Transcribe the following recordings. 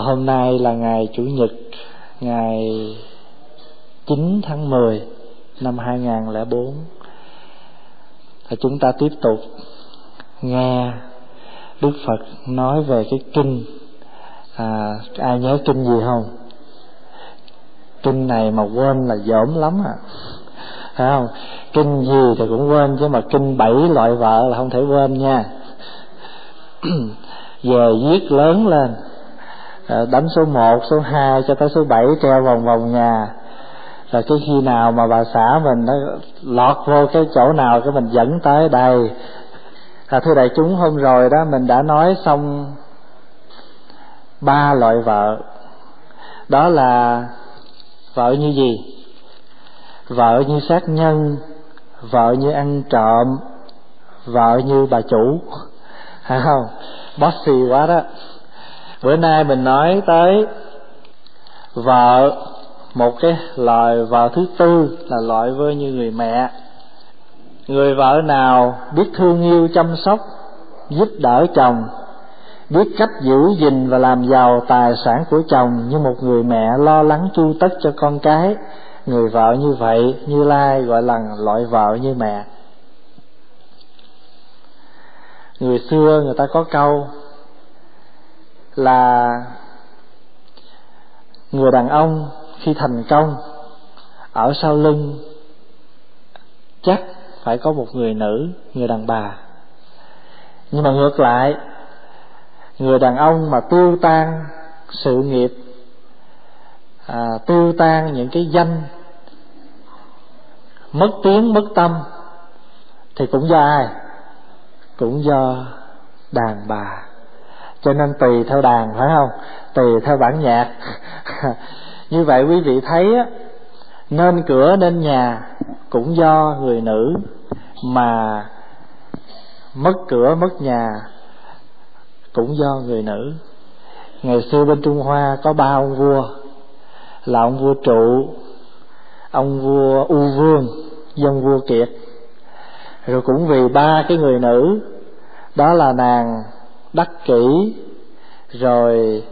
hôm nay là ngày chủ nhật ngày 9 tháng 10 năm 2004 và chúng ta tiếp tục nghe Đức Phật nói về cái kinh. À, ai nhớ kinh gì không? Kinh này mà quên là dởm lắm à. Phải không? Kinh gì thì cũng quên chứ mà kinh bảy loại vợ là không thể quên nha. Về viết lớn lên. Ờ, đánh số 1, số 2 cho tới số 7 treo vòng vòng nhà. Rồi cái khi nào mà bà xã mình nó lọt vô cái chỗ nào cái mình dẫn tới đây. À, thưa đại chúng hôm rồi đó mình đã nói xong ba loại vợ. Đó là vợ như gì? Vợ như sát nhân vợ như ăn trộm vợ như bà chủ. Phải không? Bossy quá đó bữa nay mình nói tới vợ, một cái loại vợ thứ tư là loại vơ như người mẹ. Người vợ nào biết thương yêu, chăm sóc, giúp đỡ chồng, biết cách giữ gìn và làm giàu tài sản của chồng như một người mẹ lo lắng chu tất cho con cái, người vợ như vậy, như lai gọi là loại vợ như mẹ. Người xưa người ta có câu là người đàn ông khi thành công ở sau lưng chắc phải có một người nữ người đàn bà. Nhưng mà ngược lại người đàn ông mà tiêu tan sự nghiệp à, tiêu tan những cái danh mất tiếng mất tâm thì cũng do ai? Cũng do đàn bà cho nên tùy theo đàn, phải không? Tùy theo bản nhạc. Như vậy quý vị thấy á, nên cửa nên nhà cũng do người nữ mà mất cửa, mất nhà cũng do người nữ. Ngày xưa bên trung hoa có ba ông vua, là ông vua trụ, ông vua u vương dân vua kiệt. Rồi cũng vì ba cái người nữ, đó là nàng đắc kỷ rồi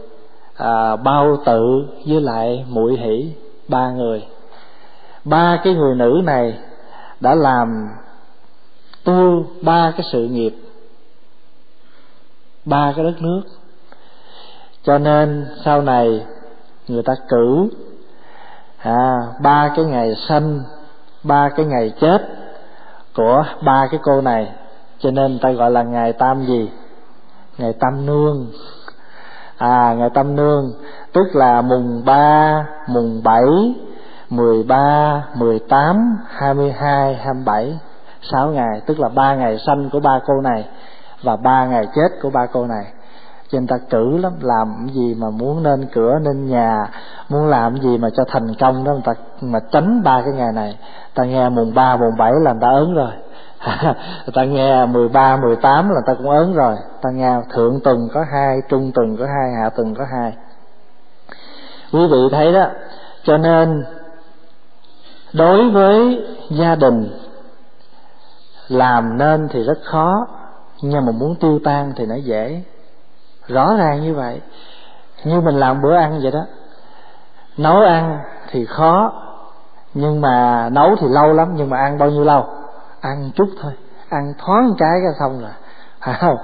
à, bao tự với lại muội hỷ ba người. Ba cái người nữ này đã làm tu ba cái sự nghiệp ba cái đất nước. Cho nên sau này người ta cử à, ba cái ngày sanh ba cái ngày chết của ba cái cô này. Cho nên ta gọi là ngày tam gì? Ngày tam nương à ngày tam nương, tức là mùng ba, mùng bảy, mười ba, mười tám, hai mươi hai hai mươi bảy, sáu ngày, tức là ba ngày sanh của ba cô này và ba ngày chết của ba cô này. Cho nên ta cử lắm, làm gì mà muốn nên cửa, nên nhà, muốn làm gì mà cho thành công đó, người ta, mà tránh ba cái ngày này. Ta nghe mùng ba, mùng bảy là người ta ớn rồi. ta nghe mười ba, mười tám là ta cũng ớn rồi. Ta nghe thượng tuần có hai, trung tuần có hai, hạ tuần có hai. Quý vị thấy đó, cho nên đối với gia đình, làm nên thì rất khó, nhưng mà muốn tiêu tan thì nó dễ. Rõ ràng như vậy. Như mình làm bữa ăn vậy đó. Nấu ăn thì khó, nhưng mà nấu thì lâu lắm, nhưng mà ăn bao nhiêu lâu? Ăn chút thôi. Ăn thoáng cái ra xong là, phải không?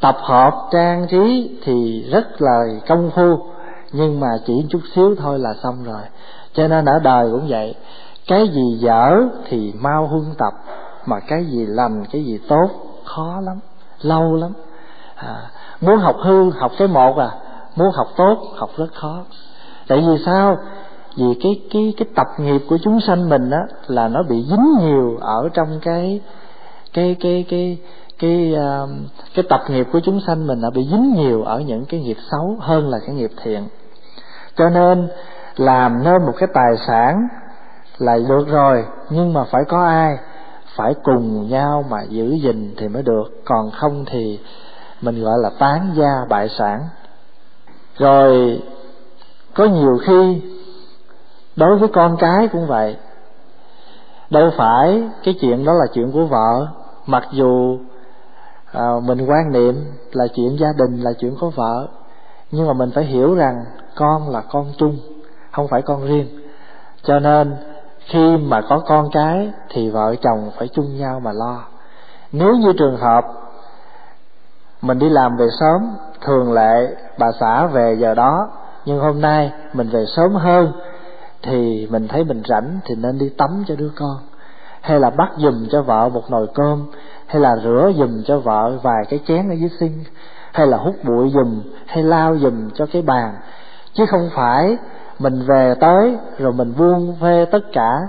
Tập hợp trang trí thì rất là công phu nhưng mà chỉ chút xíu thôi là xong rồi. Cho nên ở đời cũng vậy. Cái gì dở thì mau huân tập mà cái gì lành cái gì tốt khó lắm lâu lắm. À, muốn học hư học cái một à muốn học tốt học rất khó. Tại vì sao? Vì cái cái cái tập nghiệp của chúng sanh mình á là nó bị dính nhiều ở trong cái cái cái cái cái cái, cái tập nghiệp của chúng sanh mình nó bị dính nhiều ở những cái nghiệp xấu hơn là cái nghiệp thiện. Cho nên làm nên một cái tài sản là được rồi nhưng mà phải có ai? Phải cùng nhau mà giữ gìn thì mới được còn không thì mình gọi là tán gia bại sản. Rồi có nhiều khi đối với con cái cũng vậy. Đâu phải cái chuyện đó là chuyện của vợ. Mặc dù à, mình quan niệm là chuyện gia đình là chuyện của vợ. Nhưng mà mình phải hiểu rằng con là con chung không phải con riêng. Cho nên khi mà có con cái thì vợ chồng phải chung nhau mà lo. Nếu như trường hợp mình đi làm về sớm thường lệ bà xã về giờ đó nhưng hôm nay mình về sớm hơn thì mình thấy mình rảnh thì nên đi tắm cho đứa con. Hay là bắt giùm cho vợ một nồi cơm hay là rửa giùm cho vợ vài cái chén ở dưới sinh, hay là hút bụi giùm hay lao giùm cho cái bàn. Chứ không phải mình về tới rồi mình vuông phê tất cả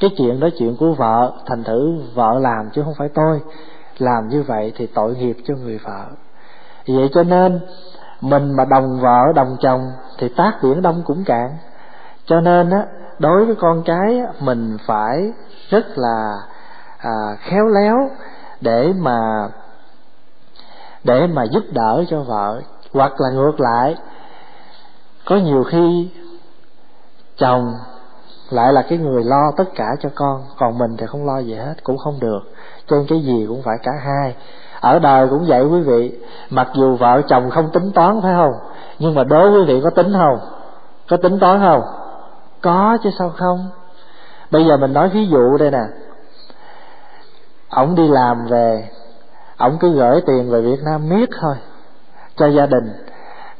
cái chuyện đó chuyện của vợ thành thử vợ làm chứ không phải tôi. Làm như vậy thì tội nghiệp cho người vợ. Vậy cho nên mình mà đồng vợ đồng chồng thì tác biển đông cũng cạn cho nên á đối với con cái mình phải rất là à, khéo léo để mà để mà giúp đỡ cho vợ. Hoặc là ngược lại có nhiều khi chồng lại là cái người lo tất cả cho con còn mình thì không lo gì hết cũng không được. Cho nên cái gì cũng phải cả hai. Ở đời cũng vậy quý vị mặc dù vợ chồng không tính toán phải không nhưng mà đối với quý vị có tính không? Có tính toán không? Có chứ sao không? Bây giờ mình nói ví dụ đây nè. Ổng đi làm về ổng cứ gửi tiền về việt nam miết thôi, cho gia đình.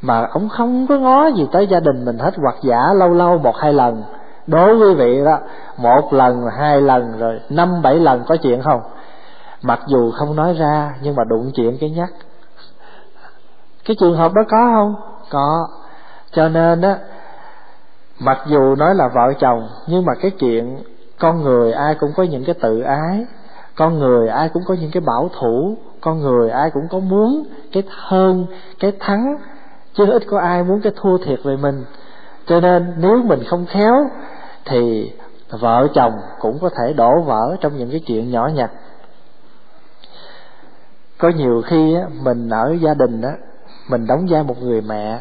Mà ổng không có ngó gì tới gia đình mình hết, hoặc giả lâu lâu một hai lần. Đối với vị đó, một lần, hai lần, rồi năm, bảy lần có chuyện không? Mặc dù không nói ra, nhưng mà đụng chuyện cái nhắc. Cái trường hợp đó có không? Có. Cho nên á mặc dù nói là vợ chồng nhưng mà cái chuyện con người ai cũng có những cái tự ái. Con người ai cũng có những cái bảo thủ. Con người ai cũng có muốn cái hơn cái thắng. Chứ ít có ai muốn cái thua thiệt về mình. Cho nên nếu mình không khéo thì vợ chồng cũng có thể đổ vỡ trong những cái chuyện nhỏ nhặt. Có nhiều khi á, mình ở gia đình á mình đóng vai một người mẹ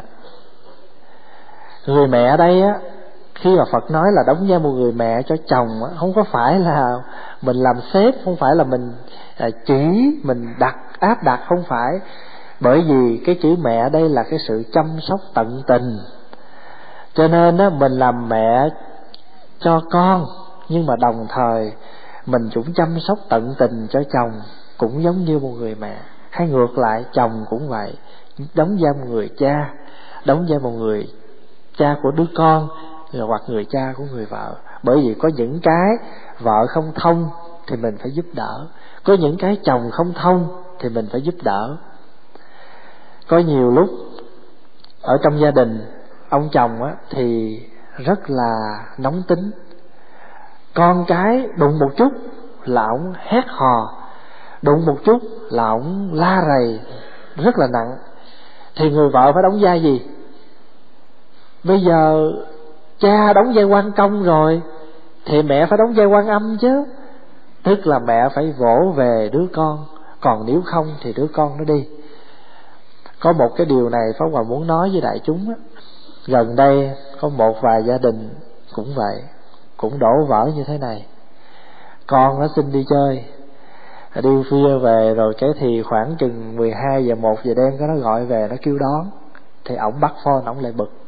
người mẹ ở đây á khi mà Phật nói là đóng vai một người mẹ cho chồng á, không có phải là mình làm sếp không phải là mình à, chỉ mình đặt áp đặt không phải. Bởi vì cái chữ mẹ đây là cái sự chăm sóc tận tình. Cho nên á mình làm mẹ cho con nhưng mà đồng thời mình cũng chăm sóc tận tình cho chồng cũng giống như một người mẹ. Hay ngược lại chồng cũng vậy đóng vai một người cha đóng vai một người cha của đứa con hoặc người cha của người vợ. Bởi vì có những cái vợ không thông thì mình phải giúp đỡ. Có những cái chồng không thông thì mình phải giúp đỡ. Có nhiều lúc ở trong gia đình, ông chồng á, thì rất là nóng tính. Con cái đụng một chút là ổng hét hò, đụng một chút là ổng la rầy, rất là nặng. Thì người vợ phải đóng vai gì? Bây giờ cha đóng vai quan công rồi, thì mẹ phải đóng vai quan âm chứ. Tức là mẹ phải vỗ về đứa con. Còn nếu không thì đứa con nó đi. Có một cái điều này pháp hòa muốn nói với đại chúng á. Gần đây có một vài gia đình cũng vậy, cũng đổ vỡ như thế này. Con nó xin đi chơi. Đi khuya về rồi cái thì khoảng chừng 12 giờ một giờ đêm cái nó gọi về, nó kêu đón. Thì ổng bắt phone ổng lại bực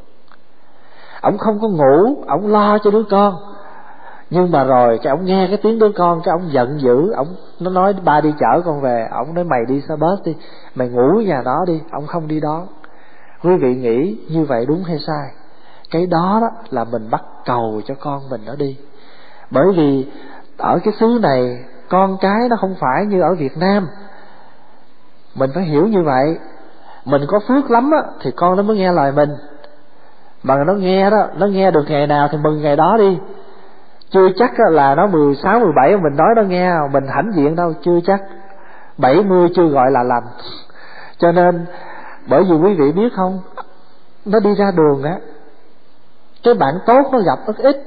ổng không có ngủ ổng lo cho đứa con. Nhưng mà rồi cái ổng nghe cái tiếng đứa con, cái ổng giận dữ ổng nó nói, ba đi chở con về. Ổng nói, mày đi xe bus đi, mày ngủ nhà đó đi ổng không đi đón. Quý vị nghĩ như vậy đúng hay sai? Cái đó đó là mình bắt cầu cho con mình nó đi. Bởi vì ở cái xứ này, con cái nó không phải như ở Việt Nam. Mình phải hiểu như vậy. Mình có phước lắm á, thì con nó mới nghe lời mình mà nó nghe đó, nó nghe được ngày nào thì mừng ngày đó đi. Chưa chắc là nó mười sáu, mười bảy mình nói nó nghe, mình hãnh diện đâu, chưa chắc. Bảy mươi chưa gọi là lành. Cho nên, bởi vì quý vị biết không, nó đi ra đường á, cái bạn tốt nó gặp rất ít,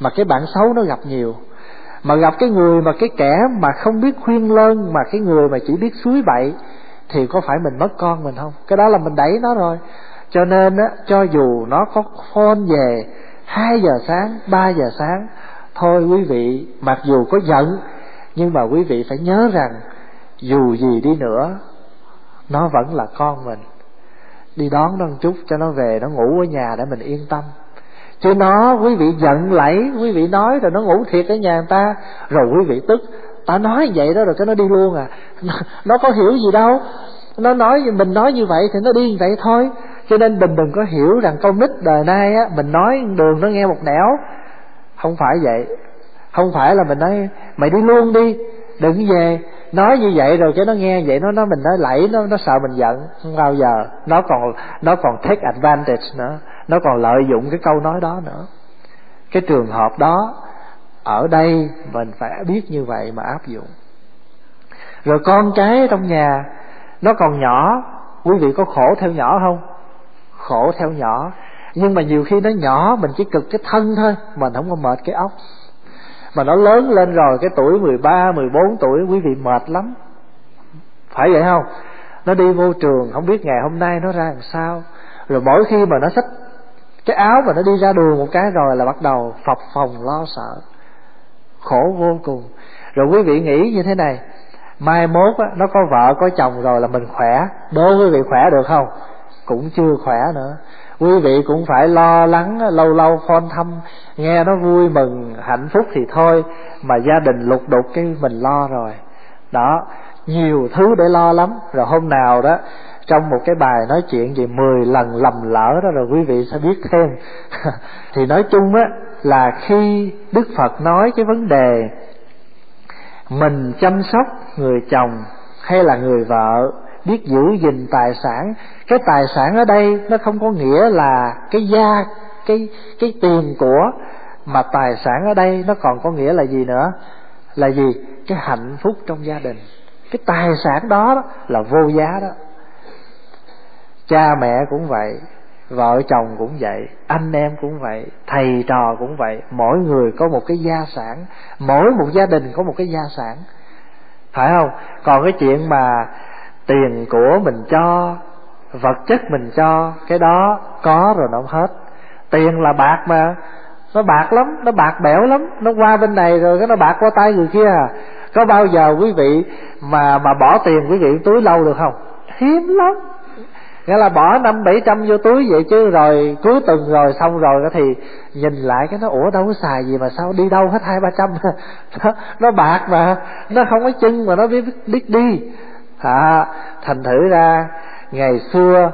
mà cái bạn xấu nó gặp nhiều. Mà gặp cái người mà cái kẻ mà không biết khuyên lơn, mà cái người mà chỉ biết suối bậy, thì có phải mình mất con mình không? Cái đó là mình đẩy nó rồi cho nên á, cho dù nó có phone về hai giờ sáng, ba giờ sáng, thôi quý vị, mặc dù có giận, nhưng mà quý vị phải nhớ rằng dù gì đi nữa, nó vẫn là con mình. Đi đón nó một chút cho nó về, nó ngủ ở nhà để mình yên tâm. Chứ nó, quý vị giận lẫy, quý vị nói rồi nó ngủ thiệt ở nhà người ta. Rồi quý vị tức, ta nói vậy đó rồi cái nó đi luôn à. Nó có hiểu gì đâu. Nó nói, mình nói như vậy thì nó đi như vậy thôi cho nên mình đừng có hiểu rằng con nít đời nay á, mình nói đường nó nghe một nẻo. Không phải vậy. Không phải là mình nói, mày đi luôn đi, đừng về. Nói như vậy rồi cái nó nghe vậy, nó nó mình nói lẫy, nó nó sợ mình giận. Không bao giờ. Nó còn nó còn take advantage nữa. Nó còn lợi dụng cái câu nói đó nữa. Cái trường hợp đó, ở đây mình phải biết như vậy mà áp dụng. Rồi con cái trong nhà, nó còn nhỏ. Quý vị có khổ theo nhỏ không? Khổ theo nhỏ. Nhưng mà nhiều khi nó nhỏ mình chỉ cực cái thân thôi mình không có mệt cái óc. Mà nó lớn lên rồi cái tuổi 13, 14 tuổi quý vị mệt lắm. Phải vậy không? Nó đi vô trường không biết ngày hôm nay nó ra làm sao. Rồi mỗi khi mà nó xách cái áo mà nó đi ra đường một cái rồi là bắt đầu phập phòng lo sợ. Khổ vô cùng. Rồi quý vị nghĩ như thế này mai mốt á, nó có vợ có chồng rồi là mình khỏe. Đố quý vị khỏe được không? Cũng chưa khỏe nữa. Quý vị cũng phải lo lắng, lâu lâu phone thăm, nghe nó vui mừng, hạnh phúc thì thôi, mà gia đình lục đục cái mình lo rồi. Đó, nhiều thứ để lo lắm. Rồi hôm nào đó, trong một cái bài nói chuyện về 10 lần lầm lỡ đó, rồi quý vị sẽ biết thêm. Thì nói chung á, là khi Đức Phật nói cái vấn đề mình chăm sóc người chồng hay là người vợ, biết giữ gìn tài sản cái tài sản ở đây nó không có nghĩa là cái gia cái cái tiền của mà tài sản ở đây nó còn có nghĩa là gì nữa? Là gì? Cái hạnh phúc trong gia đình. Cái tài sản đó, đó là vô giá đó. Cha mẹ cũng vậy vợ chồng cũng vậy anh em cũng vậy thầy trò cũng vậy. Mỗi người có một cái gia sản. Mỗi một gia đình có một cái gia sản. Phải không? Còn cái chuyện mà tiền của mình cho vật chất mình cho cái đó có rồi nó không hết. Tiền là bạc mà nó bạc lắm nó bạc bẽo lắm nó qua bên này rồi cái nó bạc qua tay người kia. À có bao giờ quý vị mà mà bỏ tiền quý vị túi lâu được không? Hiếm lắm. Nghĩa là bỏ năm bảy trăm vô túi vậy chứ rồi cuối tuần rồi xong rồi thì nhìn lại cái nó ủa đâu có xài gì mà sao đi đâu hết hai ba trăm? Nó, nó bạc mà nó không có chân mà nó biết biết đi. À, thành thử ra ngày xưa,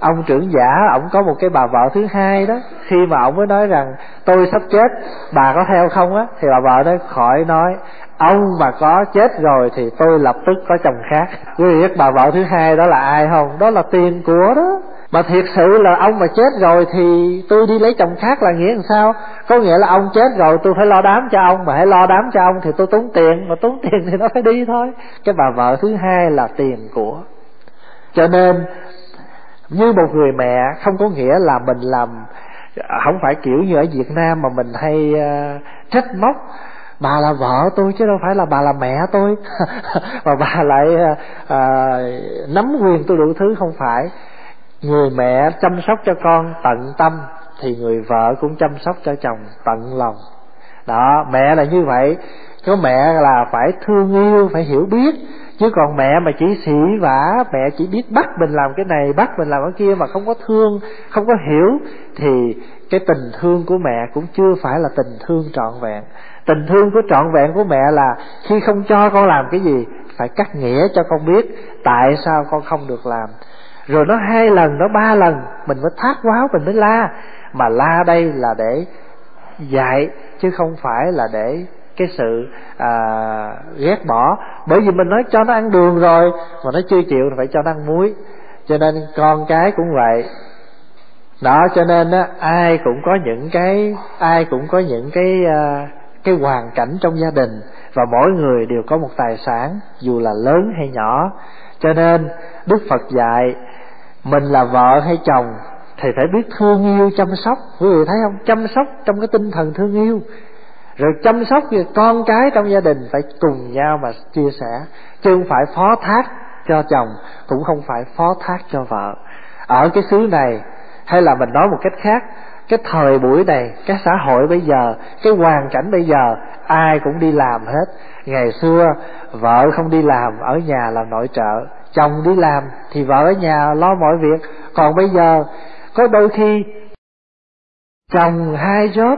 ông trưởng giả, ông có một cái bà vợ thứ hai đó. Khi mà ông mới nói rằng, tôi sắp chết, bà có theo không á? Thì bà vợ nói khỏi nói, ông mà có chết rồi thì tôi lập tức có chồng khác. Quý vị biết bà vợ thứ hai đó là ai không? Đó là tiền của đó. Mà thiệt sự là ông mà chết rồi thì tôi đi lấy chồng khác là nghĩa làm sao? Có nghĩa là ông chết rồi, tôi phải lo đám cho ông. Mà hãy lo đám cho ông thì tôi tốn tiền. Mà tốn tiền thì nó phải đi thôi. Cái bà vợ thứ hai là tiền của cho nên như một người mẹ không có nghĩa là mình làm không phải kiểu như ở Việt Nam mà mình hay uh, trách móc bà là vợ tôi chứ đâu phải là bà là mẹ tôi. Mà bà lại uh, nắm quyền tôi đủ thứ không phải. Người mẹ chăm sóc cho con tận tâm thì người vợ cũng chăm sóc cho chồng tận lòng. Đó mẹ là như vậy. Có mẹ là phải thương yêu phải hiểu biết chứ còn mẹ mà chỉ xỉ vả, mẹ chỉ biết bắt mình làm cái này, bắt mình làm cái kia mà không có thương, không có hiểu, thì cái tình thương của mẹ cũng chưa phải là tình thương trọn vẹn. Tình thương của trọn vẹn của mẹ là khi không cho con làm cái gì, phải cắt nghĩa cho con biết tại sao con không được làm. Rồi nó hai lần, nó ba lần, mình mới thác quáo mình mới la. Mà la đây là để dạy, chứ không phải là để cái sự à, ghét bỏ. Bởi vì mình nói cho nó ăn đường rồi mà nó chưa chịu thì phải cho nó ăn muối. Cho nên con cái cũng vậy. Đó cho nên á ai cũng có những cái ai cũng có những cái à, cái hoàn cảnh trong gia đình. Và mỗi người đều có một tài sản dù là lớn hay nhỏ. Cho nên đức phật dạy mình là vợ hay chồng thì phải biết thương yêu chăm sóc. Quý vị thấy không? Chăm sóc trong cái tinh thần thương yêu rồi chăm sóc về con cái trong gia đình phải cùng nhau mà chia sẻ, chứ không phải phó thác cho chồng, cũng không phải phó thác cho vợ. Ở cái xứ này, hay là mình nói một cách khác, cái thời buổi này, cái xã hội bây giờ, cái hoàn cảnh bây giờ, ai cũng đi làm hết. Ngày xưa, vợ không đi làm, ở nhà làm nội trợ. Chồng đi làm thì vợ ở nhà lo mọi việc. Còn bây giờ, có đôi khi, chồng hai job,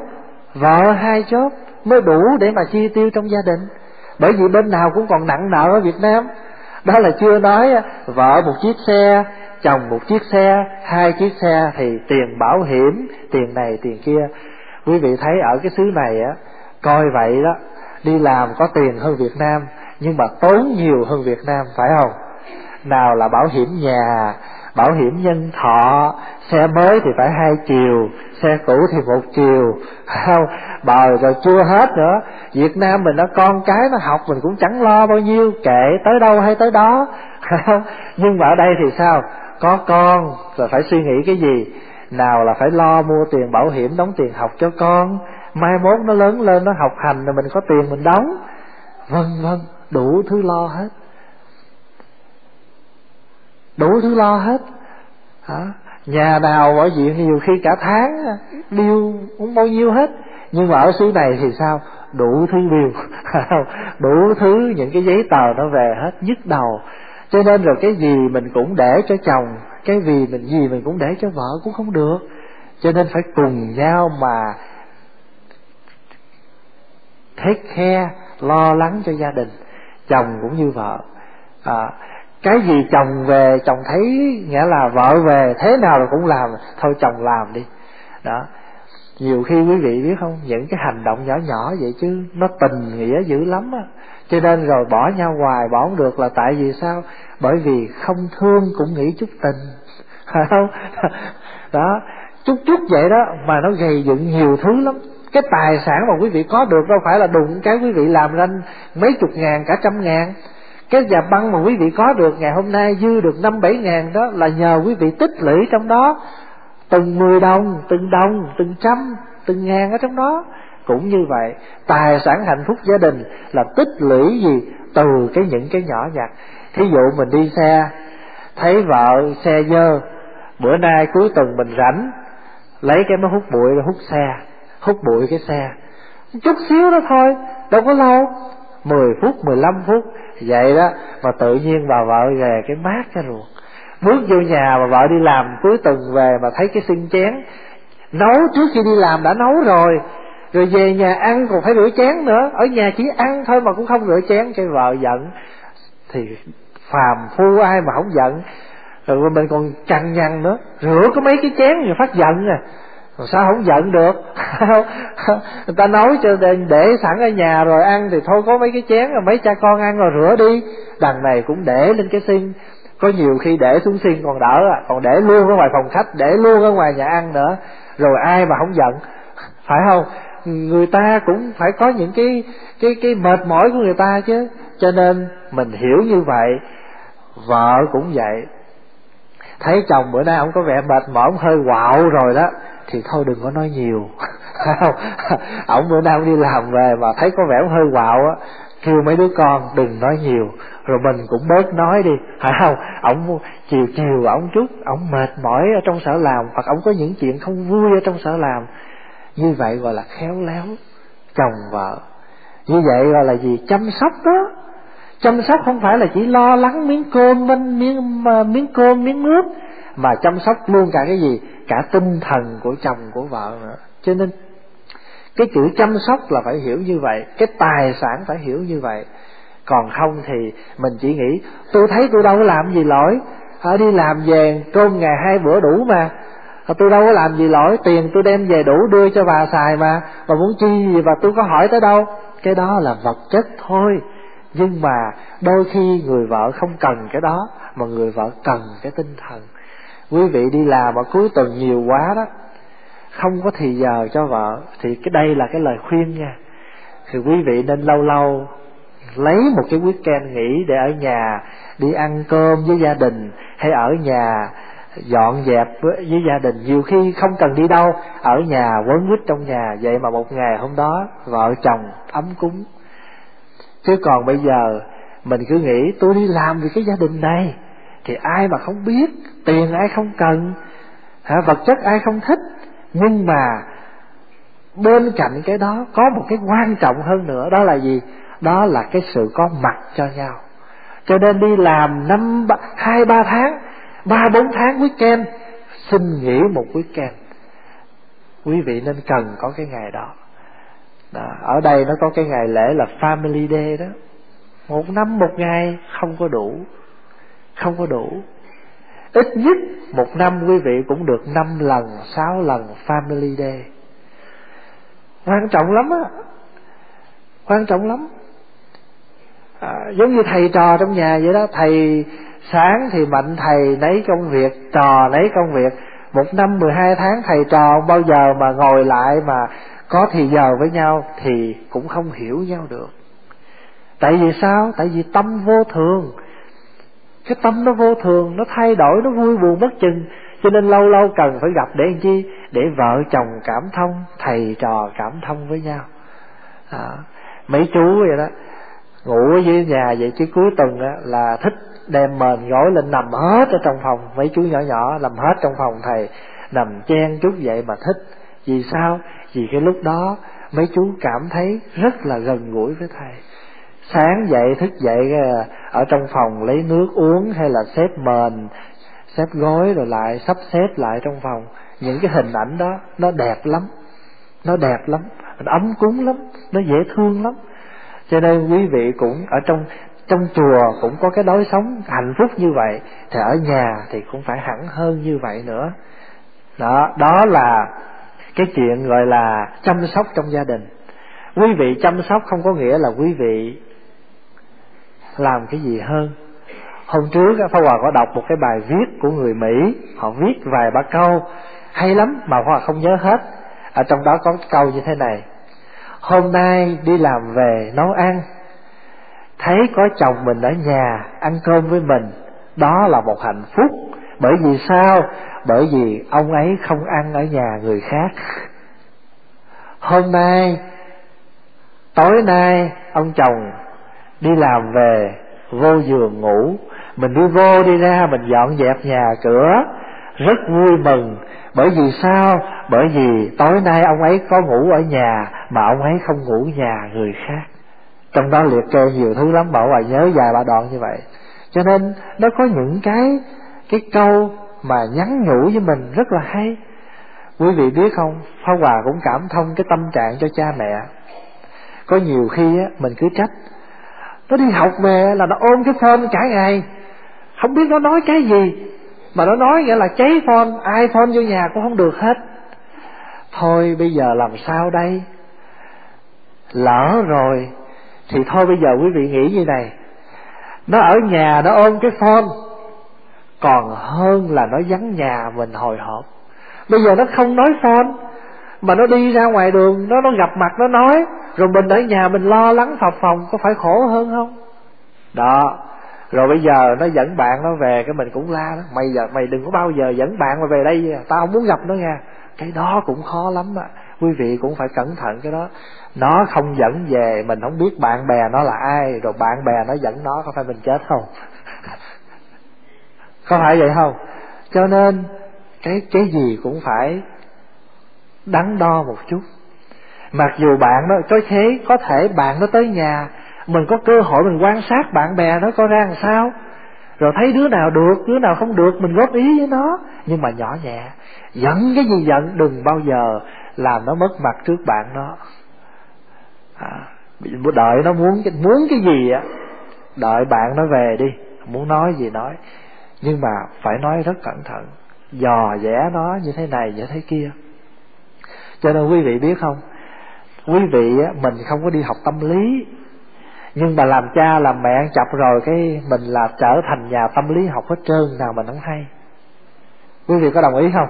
vợ hai job mới đủ để mà chi tiêu trong gia đình. Bởi vì bên nào cũng còn nặng nợ ở Việt Nam. Đó là chưa nói, vợ một chiếc xe, chồng một chiếc xe, hai chiếc xe thì tiền bảo hiểm, tiền này, tiền kia. Quý vị thấy ở cái xứ này á, coi vậy đó, đi làm có tiền hơn Việt Nam, nhưng mà tốn nhiều hơn Việt Nam, phải không? Nào là bảo hiểm nhà bảo hiểm nhân thọ, xe mới thì phải hai chiều, xe cũ thì một chiều. Không bờ rồi chưa hết nữa. Việt nam mình nó con cái, nó học mình cũng chẳng lo bao nhiêu, kệ tới đâu hay tới đó. Không nhưng mà ở đây thì sao? Có con, rồi phải suy nghĩ cái gì? Nào là phải lo mua tiền bảo hiểm, đóng tiền học cho con. Mai mốt nó lớn lên, nó học hành, rồi mình có tiền mình đóng. Vân vân, đủ thứ lo hết đủ thứ lo hết. Hả? Nhà nào ở viện nhiều khi cả tháng điêu cũng bao nhiêu hết. Nhưng mà ở xứ này thì sao? Đủ thứ điều, đủ thứ những cái giấy tờ nó về hết nhức đầu. Cho nên rồi cái gì mình cũng để cho chồng cái gì mình gì mình cũng để cho vợ cũng không được. Cho nên phải cùng nhau mà take care lo lắng cho gia đình chồng cũng như vợ. À, cái gì chồng về, chồng thấy nghĩa là vợ về, thế nào là cũng làm. Thôi chồng làm đi. Đó. Nhiều khi quý vị biết không? Những cái hành động nhỏ nhỏ vậy chứ, nó tình nghĩa dữ lắm á. Cho nên rồi bỏ nhau hoài, bỏ không được là tại vì sao? Bởi vì không thương cũng nghĩ chút tình. Phải không? Đó. Chút chút vậy đó, mà nó gây dựng nhiều thứ lắm. Cái tài sản mà quý vị có được đâu phải là đụng cái quý vị làm ra mấy chục ngàn, cả trăm ngàn cái nhà băng mà quý vị có được ngày hôm nay dư được năm bảy ngàn đó là nhờ quý vị tích lũy trong đó. Từng mười đồng, từng đồng, từng trăm, từng ngàn ở trong đó. Cũng như vậy, tài sản hạnh phúc gia đình là tích lũy gì từ cái những cái nhỏ nhặt. Thí dụ mình đi xe, thấy vợ xe dơ, bữa nay cuối tuần mình rảnh, lấy cái máy hút bụi rồi hút xe, hút bụi cái xe. Chút xíu đó thôi, đâu có lâu 10 phút 15 phút vậy đó, mà tự nhiên bà vợ về cái mát cái ruột. Bước vô nhà mà vợ đi làm cuối tuần về mà thấy cái xin chén. Nấu trước khi đi làm đã nấu rồi. Rồi về nhà ăn còn phải rửa chén nữa. Ở nhà chỉ ăn thôi mà cũng không rửa chén. Cho vợ giận. Thì phàm phu ai mà không giận. Rồi mình còn cằn nhằn nữa. Rửa có mấy cái chén rồi phát giận à rồi sao không giận được? Người ta nói cho để, để sẵn ở nhà rồi ăn thì thôi có mấy cái chén rồi mấy cha con ăn rồi rửa đi. Đằng này cũng để lên cái xiên có nhiều khi để xuống xiên còn đỡ à. Còn để luôn ở ngoài phòng khách để luôn ở ngoài nhà ăn nữa. Rồi ai mà không giận? Phải không? Người ta cũng phải có những cái cái cái mệt mỏi của người ta chứ. Cho nên mình hiểu như vậy vợ cũng vậy. Thấy chồng bữa nay ông có vẻ mệt mỏi ông hơi quạo rồi đó thì thôi đừng có nói nhiều. Không ổng bữa nay đi làm về mà thấy có vẻ hơi quạo á. Kêu mấy đứa con đừng nói nhiều. Rồi mình cũng bớt nói đi. Phải không? Ổng chiều chiều ổng chút ổng mệt mỏi ở trong sở làm hoặc ổng có những chuyện không vui ở trong sở làm. Như vậy gọi là khéo léo chồng vợ. Như vậy gọi là gì? Chăm sóc đó. Chăm sóc không phải là chỉ lo lắng miếng cơm miếng miếng, miếng cơm miếng nước mà chăm sóc luôn cả cái gì? Cả tinh thần của chồng, của vợ nữa. Cho nên, cái chữ chăm sóc là phải hiểu như vậy, cái tài sản phải hiểu như vậy. Còn không thì mình chỉ nghĩ, tôi thấy tôi đâu có làm gì lỗi. Ở đi làm về, cơm ngày hai bữa đủ mà. Tôi đâu có làm gì lỗi, tiền tôi đem về đủ đưa cho bà xài mà. Bà muốn chi gì và tôi có hỏi tới đâu. Cái đó là vật chất thôi. Nhưng mà đôi khi người vợ không cần cái đó, mà người vợ cần cái tinh thần quý vị đi làm mà cuối tuần nhiều quá đó. Không có thì giờ cho vợ. Thì cái đây là cái lời khuyên nha. Thì quý vị nên lâu lâu lấy một cái weekend nghỉ để ở nhà đi ăn cơm với gia đình hay ở nhà dọn dẹp với, với gia đình. Nhiều khi không cần đi đâu ở nhà quấn quýt trong nhà. Vậy mà một ngày hôm đó vợ chồng ấm cúng. Chứ còn bây giờ mình cứ nghĩ tôi đi làm vì cái gia đình này thì ai mà không biết tiền ai không cần hả vật chất ai không thích. Nhưng mà bên cạnh cái đó có một cái quan trọng hơn nữa đó là gì? Đó là cái sự có mặt cho nhau. Cho nên đi làm năm hai ba tháng ba bốn tháng weekend xin nghỉ một weekend. Quý vị nên cần có cái ngày đó. Đó, ở đây nó có cái ngày lễ là family day đó. Một năm một ngày không có đủ không có đủ. Ít nhất một năm quý vị cũng được năm lần sáu lần family day. Quan trọng lắm á. Quan trọng lắm. À, giống như thầy trò trong nhà vậy đó thầy sáng thì mạnh thầy nấy công việc trò nấy công việc. Một năm mười hai tháng thầy trò bao giờ mà ngồi lại mà có thì giờ với nhau thì cũng không hiểu nhau được. Tại vì sao? Tại vì tâm vô thường cái tâm nó vô thường nó thay đổi nó vui buồn bất chừng. Cho nên lâu lâu cần phải gặp để làm chi? Để vợ chồng cảm thông thầy trò cảm thông với nhau. À, mấy chú vậy đó ngủ ở dưới nhà vậy chứ cuối tuần á, là thích đem mền gối lên nằm hết ở trong phòng. Mấy chú nhỏ nhỏ nằm hết trong phòng thầy nằm chen chút vậy mà thích. Vì sao? Vì cái lúc đó mấy chú cảm thấy rất là gần gũi với thầy sáng dậy, thức dậy ờ, ở trong phòng lấy nước uống hay là xếp mền, xếp gối rồi lại sắp xếp lại trong phòng. Những cái hình ảnh đó, nó đẹp lắm. Nó đẹp lắm. Nó ấm cúng lắm. Nó dễ thương lắm. Cho nên quý vị cũng ở trong trong chùa cũng có cái đối sống hạnh phúc như vậy. Thì ở nhà thì cũng phải hẳn hơn như vậy nữa. Đó đó là cái chuyện gọi là chăm sóc trong gia đình. Quý vị chăm sóc không có nghĩa là quý vị làm cái gì hơn. Hôm trước Pháp Hòa có đọc một cái bài viết của người Mỹ, họ viết vài ba câu, hay lắm mà Pháp Hòa không nhớ hết. Ở trong đó có câu như thế này, hôm nay đi làm về nấu ăn, thấy có chồng mình ở nhà ăn cơm với mình, đó là một hạnh phúc. Bởi vì sao? Bởi vì ông ấy không ăn ở nhà người khác. Hôm nay, tối nay, ông chồng đi làm về, vô giường ngủ. Mình đi vô đi ra, mình dọn dẹp nhà cửa. Rất vui mừng. Bởi vì sao? Bởi vì tối nay ông ấy có ngủ ở nhà, mà ông ấy không ngủ nhà người khác. Trong đó liệt kê nhiều thứ lắm, bảo bà nhớ dài ba đoạn như vậy. Cho nên, nó có những cái cái câu mà nhắn nhủ với mình rất là hay. Quý vị biết không? Pháp Hòa cũng cảm thông cái tâm trạng cho cha mẹ. Có nhiều khi á, mình cứ trách nó đi học về là nó ôm cái phone cả ngày không biết nó nói cái gì. Mà nó nói nghĩa là cháy phone iphone vô nhà cũng không được hết. Thôi bây giờ làm sao đây? Lỡ rồi, thì thôi bây giờ quý vị nghĩ như này. Nó ở nhà, nó ôm cái phone. Còn hơn là nó vắng nhà mình hồi hộp. Bây giờ nó không nói phone, mà nó đi ra ngoài đường, nó nó gặp mặt, nó nói rồi mình ở nhà mình lo lắng phập phòng có phải khổ hơn không? Đó. Rồi bây giờ nó dẫn bạn nó về, cái mình cũng la đó. Mày giờ, mày đừng có bao giờ dẫn bạn mà về đây. Tao không muốn gặp nó nha. Cái đó cũng khó lắm á. Quý vị cũng phải cẩn thận cái đó. Nó không dẫn về, mình không biết bạn bè nó là ai. Rồi bạn bè nó dẫn nó, có phải mình chết không? Có phải vậy không? Cho nên, cái cái gì cũng phải đắn đo một chút mặc dù bạn nó có thế có thể bạn nó tới nhà mình có cơ hội mình quan sát bạn bè nó có ra làm sao. Rồi thấy đứa nào được đứa nào không được mình góp ý với nó. Nhưng mà nhỏ nhẹ giận cái gì giận đừng bao giờ làm nó mất mặt trước bạn nó. À, đợi nó muốn muốn cái gì á đợi bạn nó về đi muốn nói gì nói. Nhưng mà phải nói rất cẩn thận dò vẽ nó như thế này như thế kia. Cho nên quý vị biết không quý vị á, mình không có đi học tâm lý. Nhưng mà làm cha làm mẹ chập rồi cái mình là trở thành nhà tâm lý học hết trơn nào mình không hay. Quý vị có đồng ý không?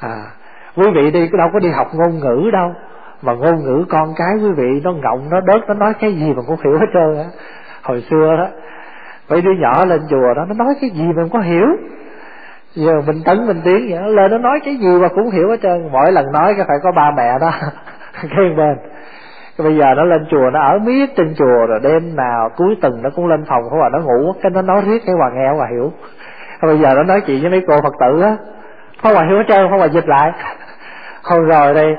À quý vị đi đâu có đi học ngôn ngữ đâu. Mà ngôn ngữ con cái quý vị nó ngọng nó đớt nó nói cái gì mà cũng hiểu hết trơn á. Hồi xưa đó mấy đứa nhỏ lên chùa đó nó nói cái gì mà không có hiểu. Giờ mình tấn mình tiếng vậy lên nó nói cái gì mà cũng hiểu hết trơn. Mỗi lần nói cái phải có ba mẹ đó. khen bên bây giờ nó lên chùa nó ở miết trên chùa rồi đêm nào cuối tuần nó cũng lên phòng của bà nó ngủ cái nó nói riết cái hòa nghe hòa hiểu. Bây giờ nó nói chuyện với mấy cô phật tử á. Không hòa hiểu hết trơn không hòa dịch lại. Hôm rồi đây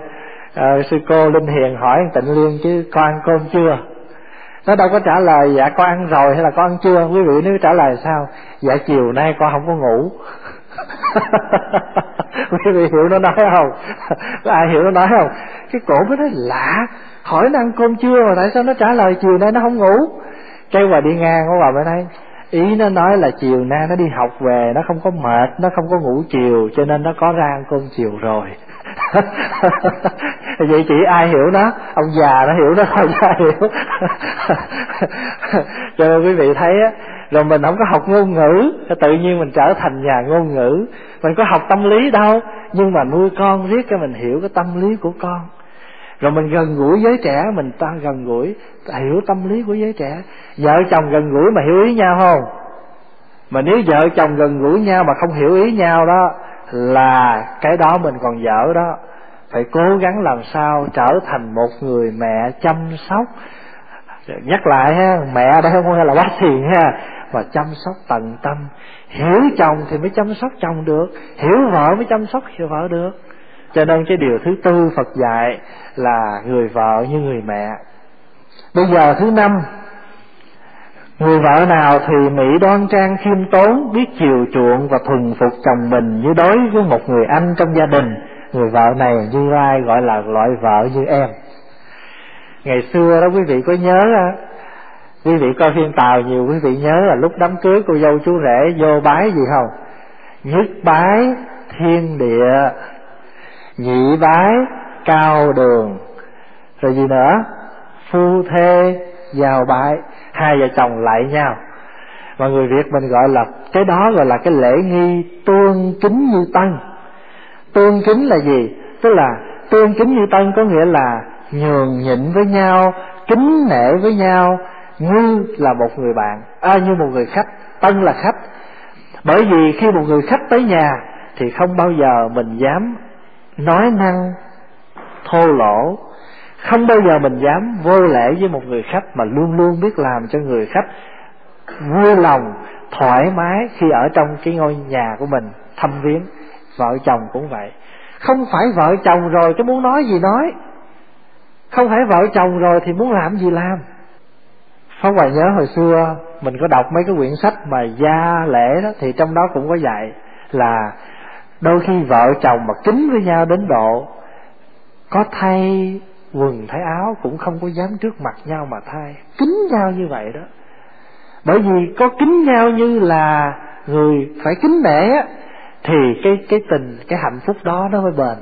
uh, sư cô linh hiền hỏi tịnh liên chứ con ăn cơm chưa? Nó đâu có trả lời dạ con ăn rồi hay là con ăn chưa? Quý vị nếu trả lời sao? Dạ chiều nay con không có ngủ. quý vị hiểu nó nói không? Ai hiểu nó nói không? Cái cổ mới nói, lạ hỏi nó ăn cơm chưa mà tại sao nó trả lời chiều nay nó không ngủ? Cái bà đi ngang của bà mới nói, ý nó nói là chiều nay nó đi học về, nó không có mệt, nó không có ngủ chiều, cho nên nó có ra ăn cơm chiều rồi. Vậy chỉ ai hiểu nó? Ông già nó hiểu nó không ai hiểu. Cho nên quý vị thấy á rồi mình không có học ngôn ngữ tự nhiên mình trở thành nhà ngôn ngữ. Mình có học tâm lý đâu, nhưng mà nuôi con riết cho mình hiểu cái tâm lý của con. Rồi mình gần gũi giới trẻ, mình ta gần gũi hiểu tâm lý của giới trẻ. Vợ chồng gần gũi mà hiểu ý nhau không? Mà nếu vợ chồng gần gũi nhau mà không hiểu ý nhau đó, là cái đó mình còn dở đó. Phải cố gắng làm sao trở thành một người mẹ chăm sóc. Nhắc lại ha, mẹ đây không phải là bác thiền ha và chăm sóc tận tâm. Hiểu chồng thì mới chăm sóc chồng được, hiểu vợ mới chăm sóc hiểu vợ được. Cho nên cái điều thứ tư phật dạy là người vợ như người mẹ. Bây giờ thứ năm, Người vợ nào thì mỹ đoan trang, khiêm tốn, Biết chiều chuộng và thuần phục chồng mình Như đối với một người anh trong gia đình, Người vợ này như lai gọi là loại vợ như em. Ngày xưa đó quý vị có nhớ Quý vị coi phim Tàu nhiều, quý vị nhớ là lúc đám cưới cô dâu chú rể vô bái gì không? Nhất bái thiên địa, Nhị bái cao đường. Rồi gì nữa? Phu thê giao bái. Hai vợ chồng lại nhau. Mà người việt mình gọi là, cái đó gọi là cái lễ nghi tương kính như tân tương kính là gì? Tức là tương kính như tân có nghĩa là nhường nhịn với nhau, kính nể với nhau như là một người bạn à, như một người khách tân là khách. Bởi vì khi một người khách tới nhà thì không bao giờ mình dám nói năng thô lỗ. Không bao giờ mình dám vô lễ với một người khách mà luôn luôn biết làm cho người khách vui lòng thoải mái khi ở trong cái ngôi nhà của mình thăm viếng. Vợ chồng cũng vậy. Không phải vợ chồng rồi cái muốn nói gì nói. Không phải vợ chồng rồi thì muốn làm gì làm. Pháp Hoài nhớ hồi xưa, mình có đọc mấy cái quyển sách mà gia lễ đó, thì trong đó cũng có dạy là đôi khi vợ chồng mà kính với nhau đến độ có thay quần, thay áo cũng không có dám trước mặt nhau mà thay. Kính nhau như vậy đó. Bởi vì có kính nhau như là người phải kính nể á, thì cái cái tình, cái hạnh phúc đó nó mới bền.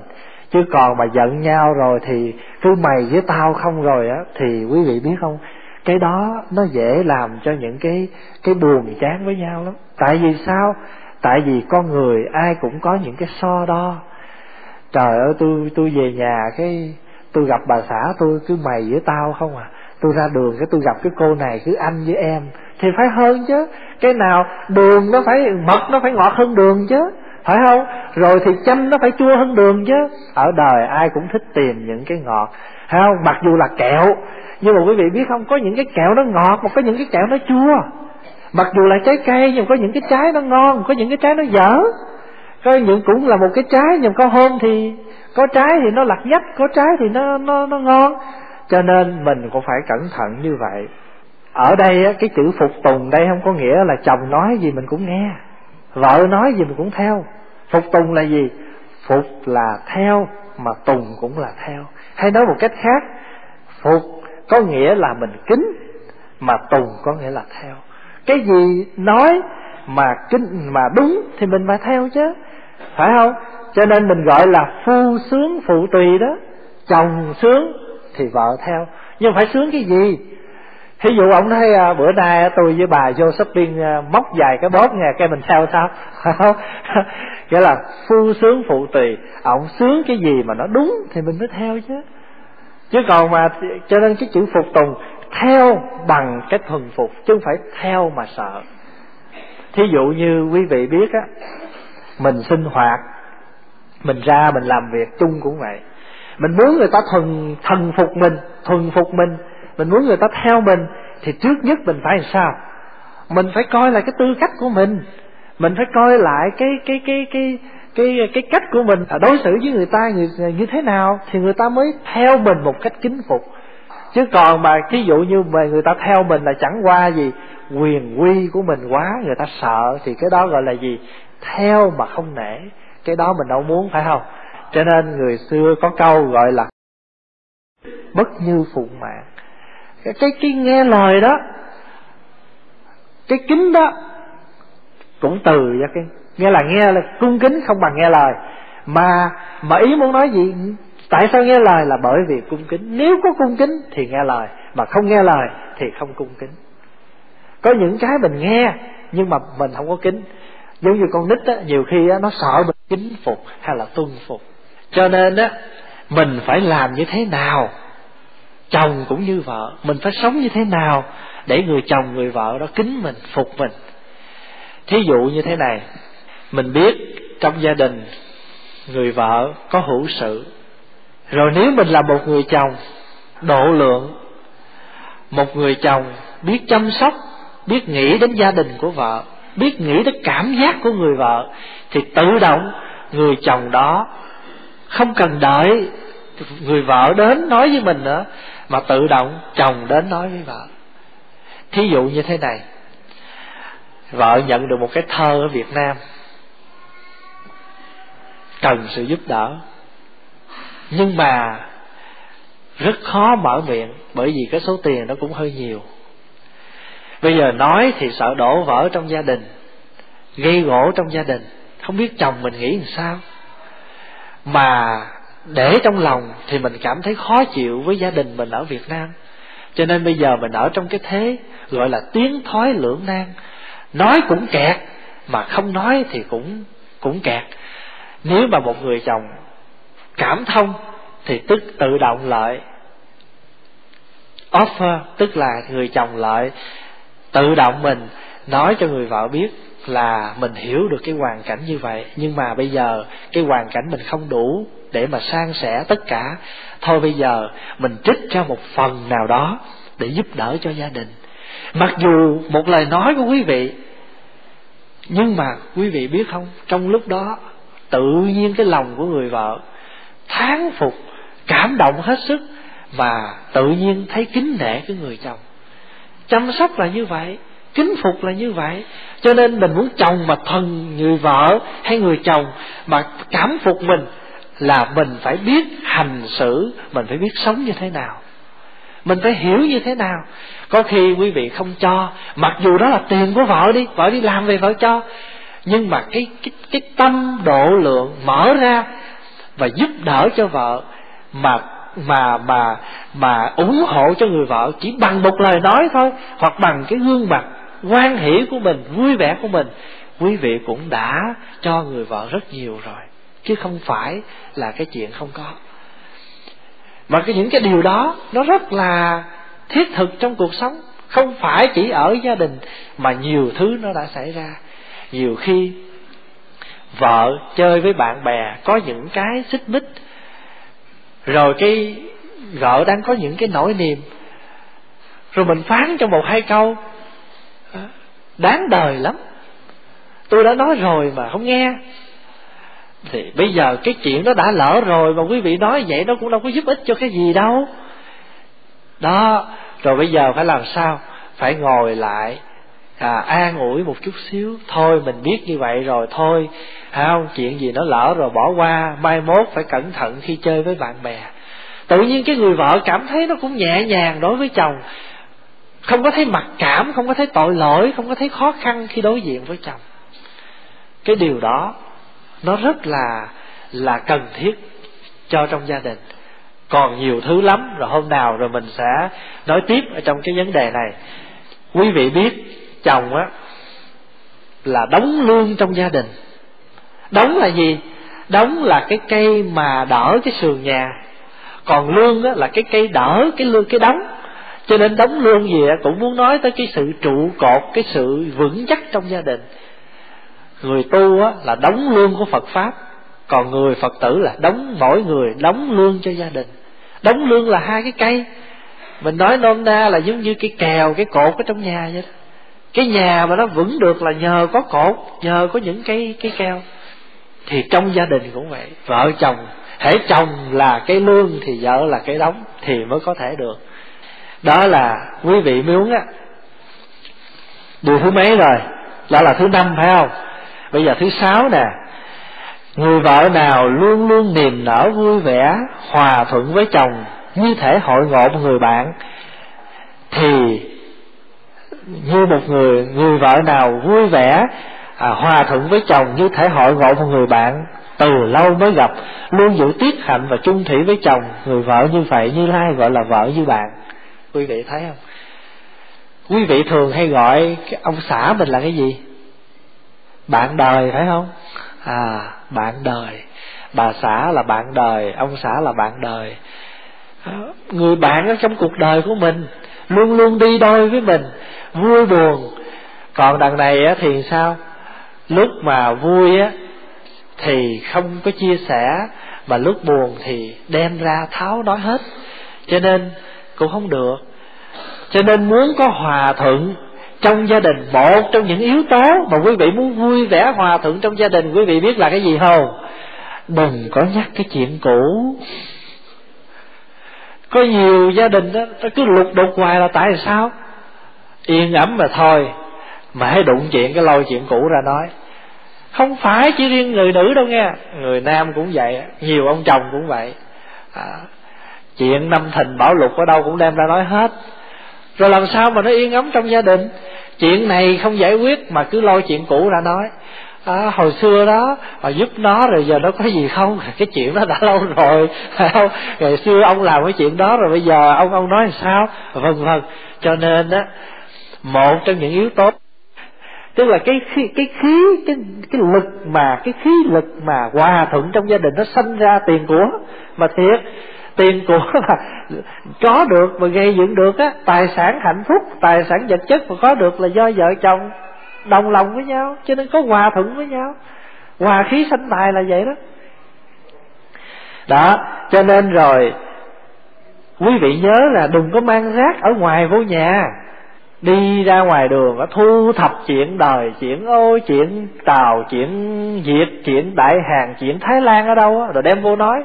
Chứ còn mà giận nhau rồi thì cứ mày với tao không rồi á, thì quý vị biết không? Cái đó nó dễ làm cho những cái cái buồn, chán với nhau lắm. Tại vì sao? Tại vì con người ai cũng có những cái so đo. Trời ơi, tôi tôi về nhà cái tôi gặp bà xã tôi cứ mày với tao không à. Tôi ra đường cái tôi gặp cái cô này cứ anh với em. Thì phải hơn chứ. Cái nào đường nó phải, mật nó phải ngọt hơn đường chứ. Phải không? Rồi thì chanh nó phải chua hơn đường chứ. Ở đời ai cũng thích tìm những cái ngọt. Phải không? Mặc dù là kẹo nhưng mà quý vị biết không, có những cái kẹo nó ngọt, mà có những cái kẹo nó chua. Mặc dù là trái cây, nhưng có những cái trái nó ngon, có những cái trái nó dở. Có những cũng là một cái trái, nhưng có hôm thì, có trái thì nó lặt nhách có trái thì nó nó nó ngon. Cho nên mình cũng phải cẩn thận như vậy. Ở đây cái chữ phục tùng đây không có nghĩa là chồng nói gì mình cũng nghe, vợ nói gì mình cũng theo. Phục tùng là gì? Phục là theo, mà tùng cũng là theo. Hay nói một cách khác, phục có nghĩa là mình kính mà tùng có nghĩa là theo. Cái gì nói mà kính mà đúng thì mình phải theo chứ. Phải không? Cho nên mình gọi là phu sướng phụ tùy đó. Chồng sướng thì vợ theo. Nhưng phải sướng cái gì? Thí dụ ông thấy à, bữa nay tôi với bà vô shopping à, móc vài cái bóp nghe cái mình theo sao? Phải không nghĩa là phu sướng phụ tùy. Ông sướng cái gì mà nó đúng thì mình mới theo chứ chứ còn mà cho nên cái chữ phục tùng theo bằng cái thuần phục, chứ không phải theo mà sợ. Thí dụ như quý vị biết á, mình sinh hoạt, mình ra mình làm việc chung cũng vậy. Mình muốn người ta thuần, thần phục mình, thuần phục mình mình muốn người ta theo mình, thì trước nhất mình phải làm sao? Mình phải coi lại cái tư cách của mình. Mình phải coi lại cái cái cái cái cái cái cách của mình à, đối xử với người ta người à, như thế nào thì người ta mới theo mình một cách kính phục. Chứ còn mà thí dụ như mà người ta theo mình là chẳng qua gì quyền quy của mình quá người ta sợ thì cái đó gọi là gì? Theo mà không nể. Cái đó mình đâu muốn phải không? Cho nên người xưa có câu gọi là bất như phụng mạng. Cái, cái cái nghe lời đó cái kính đó cũng từ ra cái nghe là nghe là cung kính không bằng nghe lời. Mà mà ý muốn nói gì, tại sao nghe lời? Là bởi vì cung kính. Nếu có cung kính thì nghe lời, mà không nghe lời thì không cung kính. Có những cái mình nghe, nhưng mà mình không có kính. Giống như con nít á, nhiều khi á, nó sợ mình kính phục hay là tuân phục. Cho nên á, mình phải làm như thế nào? Chồng cũng như vợ. Mình phải sống như thế nào để người chồng, người vợ đó kính mình, phục mình? Thí dụ như thế này mình biết trong gia đình người vợ có hữu sự. Rồi nếu mình là một người chồng, độ lượng một người chồng biết chăm sóc, biết nghĩ đến gia đình của vợ, biết nghĩ đến cảm giác của người vợ, thì tự động người chồng đó không cần đợi người vợ đến nói với mình nữa, mà tự động chồng đến nói với vợ. Thí dụ như thế này, vợ nhận được một cái thơ ở việt nam cần sự giúp đỡ. Nhưng mà rất khó mở miệng, bởi vì cái số tiền nó cũng hơi nhiều. Bây giờ nói thì sợ đổ vỡ trong gia đình, gây gỗ trong gia đình, không biết chồng mình nghĩ làm sao. Mà để trong lòng thì mình cảm thấy khó chịu với gia đình mình ở Việt Nam. Cho nên bây giờ mình ở trong cái thế gọi là tiến thoái lưỡng nan. Nói cũng kẹt, mà không nói thì cũng cũng kẹt nếu mà một người chồng cảm thông, thì tức tự động lợi offer, tức là người chồng lợi tự động mình nói cho người vợ biết là mình hiểu được cái hoàn cảnh như vậy. Nhưng mà bây giờ cái hoàn cảnh mình không đủ để mà san sẻ tất cả. Thôi bây giờ mình trích ra một phần nào đó để giúp đỡ cho gia đình. Mặc dù một lời nói của quý vị, nhưng mà quý vị biết không, trong lúc đó tự nhiên cái lòng của người vợ thán phục, cảm động hết sức và tự nhiên thấy kính nể cái người chồng. Chăm sóc là như vậy, kính phục là như vậy. Cho nên mình muốn chồng mà thần người vợ hay người chồng mà cảm phục mình là mình phải biết hành xử, mình phải biết sống như thế nào. Mình phải hiểu như thế nào. Có khi quý vị không cho, mặc dù đó là tiền của vợ đi vợ đi làm về vợ cho nhưng mà cái cái cái tâm độ lượng mở ra và giúp đỡ cho vợ mà mà mà mà ủng hộ cho người vợ chỉ bằng một lời nói thôi hoặc bằng cái gương mặt quan hỷ của mình, vui vẻ của mình, quý vị cũng đã cho người vợ rất nhiều rồi. Chứ không phải là cái chuyện không có. Mà cái những cái điều đó nó rất là thiết thực trong cuộc sống. Không phải chỉ ở gia đình mà nhiều thứ nó đã xảy ra nhiều khi, vợ chơi với bạn bè có những cái xích mích, rồi cái vợ đang có những cái nỗi niềm, rồi mình phán cho một hai câu ờ, đáng đời lắm, tôi đã nói rồi mà không nghe. Thì bây giờ cái chuyện đó đã lỡ rồi mà quý vị nói vậy nó cũng đâu có giúp ích cho cái gì đâu. Đó, rồi bây giờ phải làm sao? Phải ngồi lại à, an ủi một chút xíu. Thôi mình biết như vậy rồi. Thôi không chuyện gì nó lỡ rồi bỏ qua. Mai mốt phải cẩn thận khi chơi với bạn bè. Tự nhiên cái người vợ cảm thấy nó cũng nhẹ nhàng đối với chồng. Không có thấy mặc cảm không có thấy tội lỗi không có thấy khó khăn khi đối diện với chồng. Cái điều đó nó rất là là cần thiết cho trong gia đình. Còn nhiều thứ lắm rồi hôm nào rồi mình sẽ nói tiếp ở trong cái vấn đề này. Quý vị biết chồng á, là đóng lương trong gia đình. Đóng là gì? Đóng là cái cây mà đỡ cái sườn nhà. Còn lương á, là cái cây đỡ cái lương, cái đóng. Cho nên đóng lương gì á, cũng muốn nói tới cái sự trụ cột, cái sự vững chắc trong gia đình. Người tu á, là đóng lương của phật pháp. Còn người phật tử là đóng, mỗi người đóng lương cho gia đình. Đóng lương là hai cái cây. Mình nói nôm na là giống như cái kèo, cái cột ở trong nhà vậy đó cái nhà mà nó vững được là nhờ có cột, nhờ có những cái cái keo. Thì trong gia đình cũng vậy, vợ chồng, hễ chồng là cái lương thì vợ là cái đóng thì mới có thể được. Đó là quý vị muốn á. Điều thứ mấy rồi? Đó là thứ năm, phải không? Bây giờ thứ sáu nè. Người vợ nào luôn luôn niềm nở vui vẻ, hòa thuận với chồng, như thể hội ngộ một người bạn, thì như một người người vợ nào vui vẻ à, hòa thuận với chồng như thể hội ngộ một người bạn từ lâu mới gặp luôn giữ tiết hạnh và chung thủy với chồng người vợ như vậy như lai gọi là vợ như bạn. Quý vị thấy không? Quý vị thường hay gọi cái ông xã mình là cái gì? Bạn đời phải không? À bạn đời. Bà xã là bạn đời ông xã là bạn đời. À, người bạn ở trong cuộc đời của mình luôn luôn đi đôi với mình, vui buồn. Còn đằng này á thì sao? Lúc mà vui á thì không có chia sẻ, mà lúc buồn thì đem ra tháo nói hết. Cho nên cũng không được. Cho nên muốn có hòa thuận trong gia đình, một trong những yếu tố mà quý vị muốn vui vẻ hòa thuận trong gia đình, quý vị biết là cái gì không? Đừng có nhắc cái chuyện cũ có nhiều gia đình đó nó cứ lục đục hoài là tại sao? Yên ấm mà thôi mà hãy đụng chuyện cái lôi chuyện cũ ra nói. Không phải chỉ riêng người nữ đâu nghe người nam cũng vậy nhiều ông chồng cũng vậy. À, chuyện năm thình bảo lục ở đâu cũng đem ra nói hết. Rồi làm sao mà nó yên ấm trong gia đình? Chuyện này không giải quyết mà cứ lôi chuyện cũ ra nói à, hồi xưa đó mà giúp nó rồi giờ nó có gì không? Cái chuyện đó đã lâu rồi phải không? Ngày xưa ông làm cái chuyện đó rồi bây giờ ông ông nói sao? Vân vân cho nên á một trong những yếu tố tức là cái khí cái khí cái cái lực mà cái khí lực mà hòa thuận trong gia đình nó sinh ra tiền của mà thiệt tiền của mà có được mà gây dựng được á tài sản hạnh phúc tài sản vật chất mà có được là do vợ chồng đồng lòng với nhau cho nên có hòa thuận với nhau. Hòa khí sanh tài là vậy đó. Đó cho nên rồi quý vị nhớ là đừng có mang rác ở ngoài vô nhà. Đi ra ngoài đường và thu thập chuyện đời chuyện ô chuyện tàu chuyện việt chuyện đại hàng chuyện thái lan ở đâu rồi đem vô nói.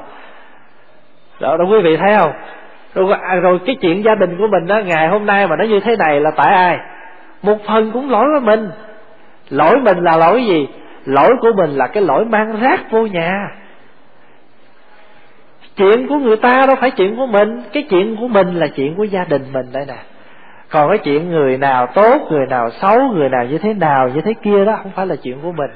Đó, đó quý vị thấy không? Rồi, à, rồi cái chuyện gia đình của mình đó ngày hôm nay mà nó như thế này là tại ai? Một phần cũng lỗi của mình lỗi mình là lỗi gì? Lỗi của mình là cái lỗi mang rác vô nhà. Chuyện của người ta đâu phải chuyện của mình. Cái chuyện của mình là chuyện của gia đình mình đây nè. Còn cái chuyện người nào tốt, người nào xấu, người nào như thế nào, như thế kia đó, không phải là chuyện của mình.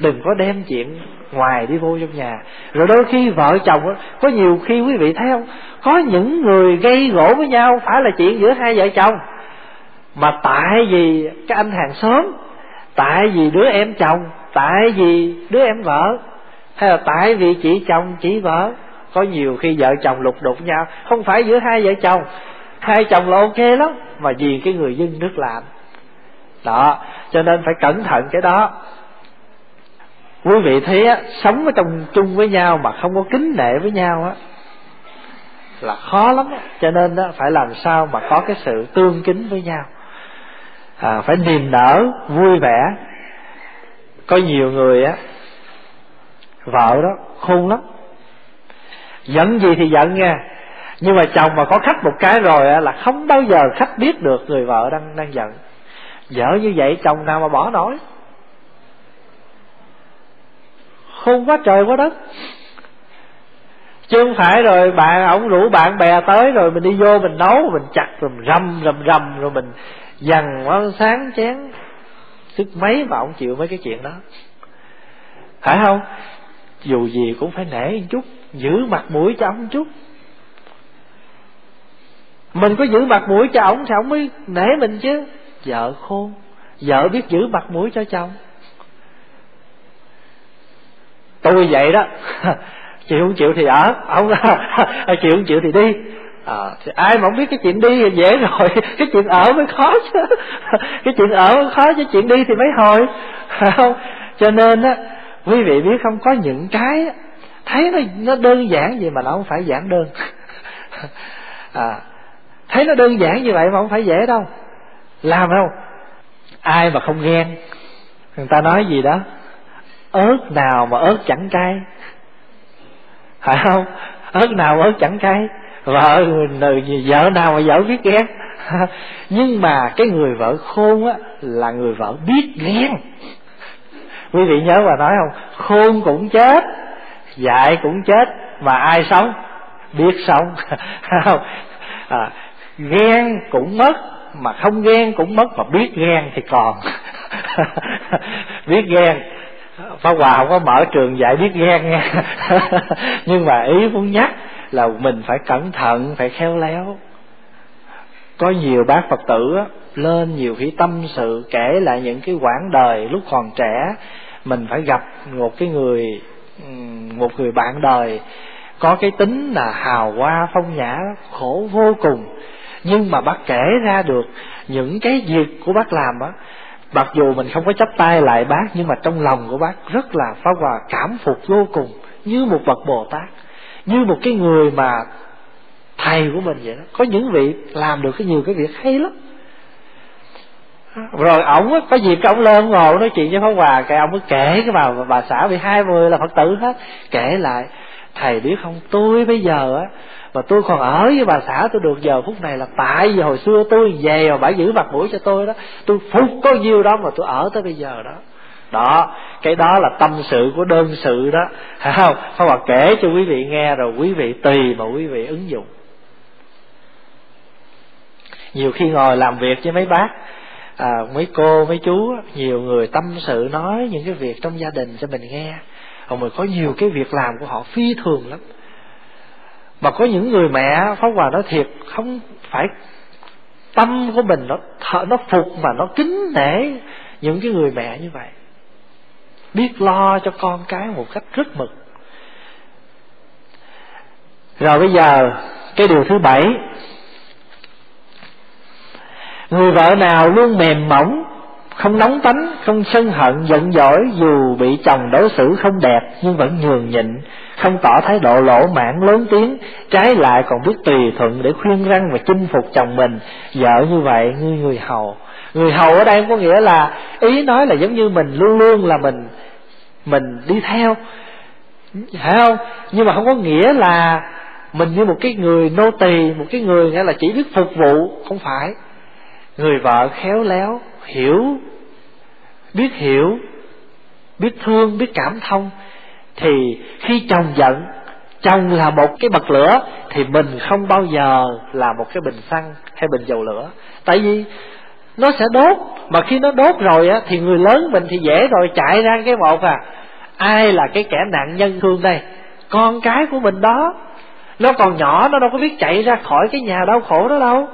Đừng có đem chuyện ngoài đi vô trong nhà. Rồi đôi khi vợ chồng có nhiều khi quý vị thấy không? Có những người gây gỗ với nhau, phải là chuyện giữa hai vợ chồng. Mà tại vì cái anh hàng xóm tại vì đứa em chồng, tại vì đứa em vợ. Hay là tại vì chị chồng, chị vợ. Có nhiều khi vợ chồng lục đục nhau. Không phải giữa hai vợ chồng. Hai chồng là ok lắm, mà vì cái người dân nước làm. Đó, cho nên phải cẩn thận cái đó. Quý vị thấy á, sống ở trong chung với nhau mà không có kính nể với nhau á, là khó lắm á. cho nên á, phải làm sao mà có cái sự tương kính với nhau à, phải niềm nở vui vẻ. Có nhiều người á vợ đó khôn lắm. Giận gì thì giận nha. Nhưng mà chồng mà có khách một cái rồi á là không bao giờ khách biết được người vợ đang đang giận. Dở như vậy chồng nào mà bỏ nổi. Khôn quá trời quá đất. Chứ không phải rồi bạn ổng rủ bạn bè tới rồi mình đi vô mình nấu mình chặt rồi mình rầm rầm rầm rồi mình dằn món sáng chén, sức mấy mà ông chịu mấy cái chuyện đó. Phải không? Dù gì cũng phải nể một chút, giữ mặt mũi cho ông chút. Mình có giữ mặt mũi cho ổng thì ổng mới nể mình chứ. Vợ khôn, vợ biết giữ mặt mũi cho chồng. Tôi vậy đó. Chịu không chịu thì ở, không, chịu không chịu thì đi à, thì ai mà không biết cái chuyện đi thì dễ rồi. Cái chuyện ở mới khó chứ. Cái chuyện ở mới khó chứ chuyện đi thì mấy hồi. Không? Cho nên á quý vị biết không có những cái thấy nó nó đơn giản gì mà nó không phải giản đơn. À, thấy nó đơn giản như vậy mà không phải dễ đâu. Làm đâu? Ai mà không ghen? Người ta nói gì đó? Ớt nào mà ớt chẳng cay? Phải không? Ớt nào mà ớt chẳng cay? Vợ vợ nào mà vợ biết ghen nhưng mà cái người vợ khôn á là người vợ biết ghen quý vị nhớ bà nói không? Khôn cũng chết dạy cũng chết mà ai sống? Biết sống. Không à, ghen cũng mất mà không ghen cũng mất mà biết ghen thì còn. Biết ghen Pháp Hòa không có mở trường dạy biết ghen nha Nhưng mà ý muốn nhắc là mình phải cẩn thận, phải khéo léo. Có nhiều bác Phật tử lên nhiều khi tâm sự kể lại những cái quãng đời lúc còn trẻ. Mình phải gặp một cái người, một người bạn đời Có cái tính là hào hoa phong nhã, khổ vô cùng. Nhưng mà bác kể ra được những cái việc của bác làm á mặc dù mình không có chấp tay lại bác nhưng mà trong lòng của bác rất là phá hòa cảm phục vô cùng như một bậc bồ tát như một cái người mà thầy của mình vậy đó. Có những vị làm được cái nhiều cái việc hay lắm. Rồi ổng có dịp cái ổng lên ngồi nói chuyện với pháp hòa, cái ông mới kể cái bà bà xã bị hai mươi là phật tử hết. Kể lại, thầy biết không, tôi bây giờ á, mà tôi còn ở với bà xã tôi được giờ phút này là tại vì hồi xưa tôi về mà bà giữ mặt mũi cho tôi đó. Tôi phục có nhiêu đó mà tôi ở tới bây giờ đó đó cái đó là tâm sự của đơn sự đó. Phải không? Không mà kể cho quý vị nghe rồi quý vị tùy mà quý vị ứng dụng. Nhiều khi ngồi làm việc với mấy bác à, mấy cô mấy chú nhiều người tâm sự nói những cái việc trong gia đình cho mình nghe. Còn mình có nhiều cái việc làm của họ phi thường lắm. Mà có những người mẹ pháp hòa nói thiệt không phải tâm của mình nó thở nó phục mà nó kính nể những cái người mẹ như vậy biết lo cho con cái một cách rất mực. Rồi bây giờ, cái điều thứ bảy. Người vợ nào luôn mềm mỏng, không nóng tánh, không sân hận, giận dỗi, dù bị chồng đối xử không đẹp nhưng vẫn nhường nhịn, không tỏ thái độ lỗ mãn, lớn tiếng, trái lại còn biết tùy thuận để khuyên răng và chinh phục chồng mình. Vợ như vậy như người hầu người hầu ở đây có nghĩa là ý nói là giống như mình luôn luôn là mình mình đi theo. Phải không? Nhưng mà không có nghĩa là mình như một cái người nô tỳ, một cái người nghĩa là chỉ biết phục vụ. Không phải. Người vợ khéo léo, hiểu, biết hiểu, biết thương, biết cảm thông. Thì khi chồng giận, chồng là một cái bật lửa, thì mình không bao giờ là một cái bình xăng hay bình dầu lửa. Tại vì nó sẽ đốt. Mà khi nó đốt rồi á thì người lớn mình thì dễ rồi chạy ra cái một à. Ai là cái kẻ nạn nhân thương đây? Con cái của mình đó. Nó còn nhỏ nó đâu có biết chạy ra khỏi cái nhà đau khổ đó đâu.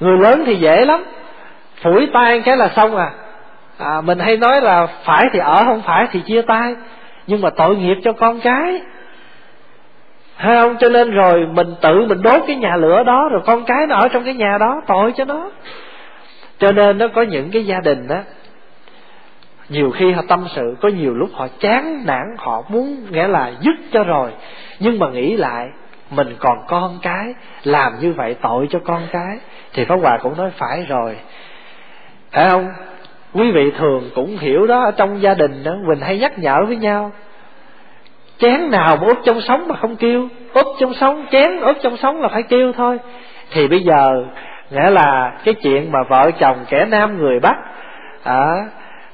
Người lớn thì dễ lắm. Phủi tay cái là xong à. À, mình hay nói là phải thì ở không phải thì chia tay. Nhưng mà tội nghiệp cho con cái hay không? Cho nên rồi mình tự mình đốt cái nhà lửa đó, rồi con cái nó ở trong cái nhà đó, tội cho nó. Cho nên nó có những cái gia đình đó nhiều khi họ tâm sự, có nhiều lúc họ chán nản, họ muốn nghĩa là dứt cho rồi. Nhưng mà nghĩ lại, mình còn con cái, làm như vậy tội cho con cái, thì pháp hòa cũng nói phải rồi. Thấy không? Quý vị thường cũng hiểu đó, ở trong gia đình đó, mình hay nhắc nhở với nhau chén nào mà úp trong sống mà không kêu? Úp trong sống chén úp trong sống là phải kêu thôi. Thì bây giờ nghĩa là cái chuyện mà vợ chồng kẻ nam người bắc à,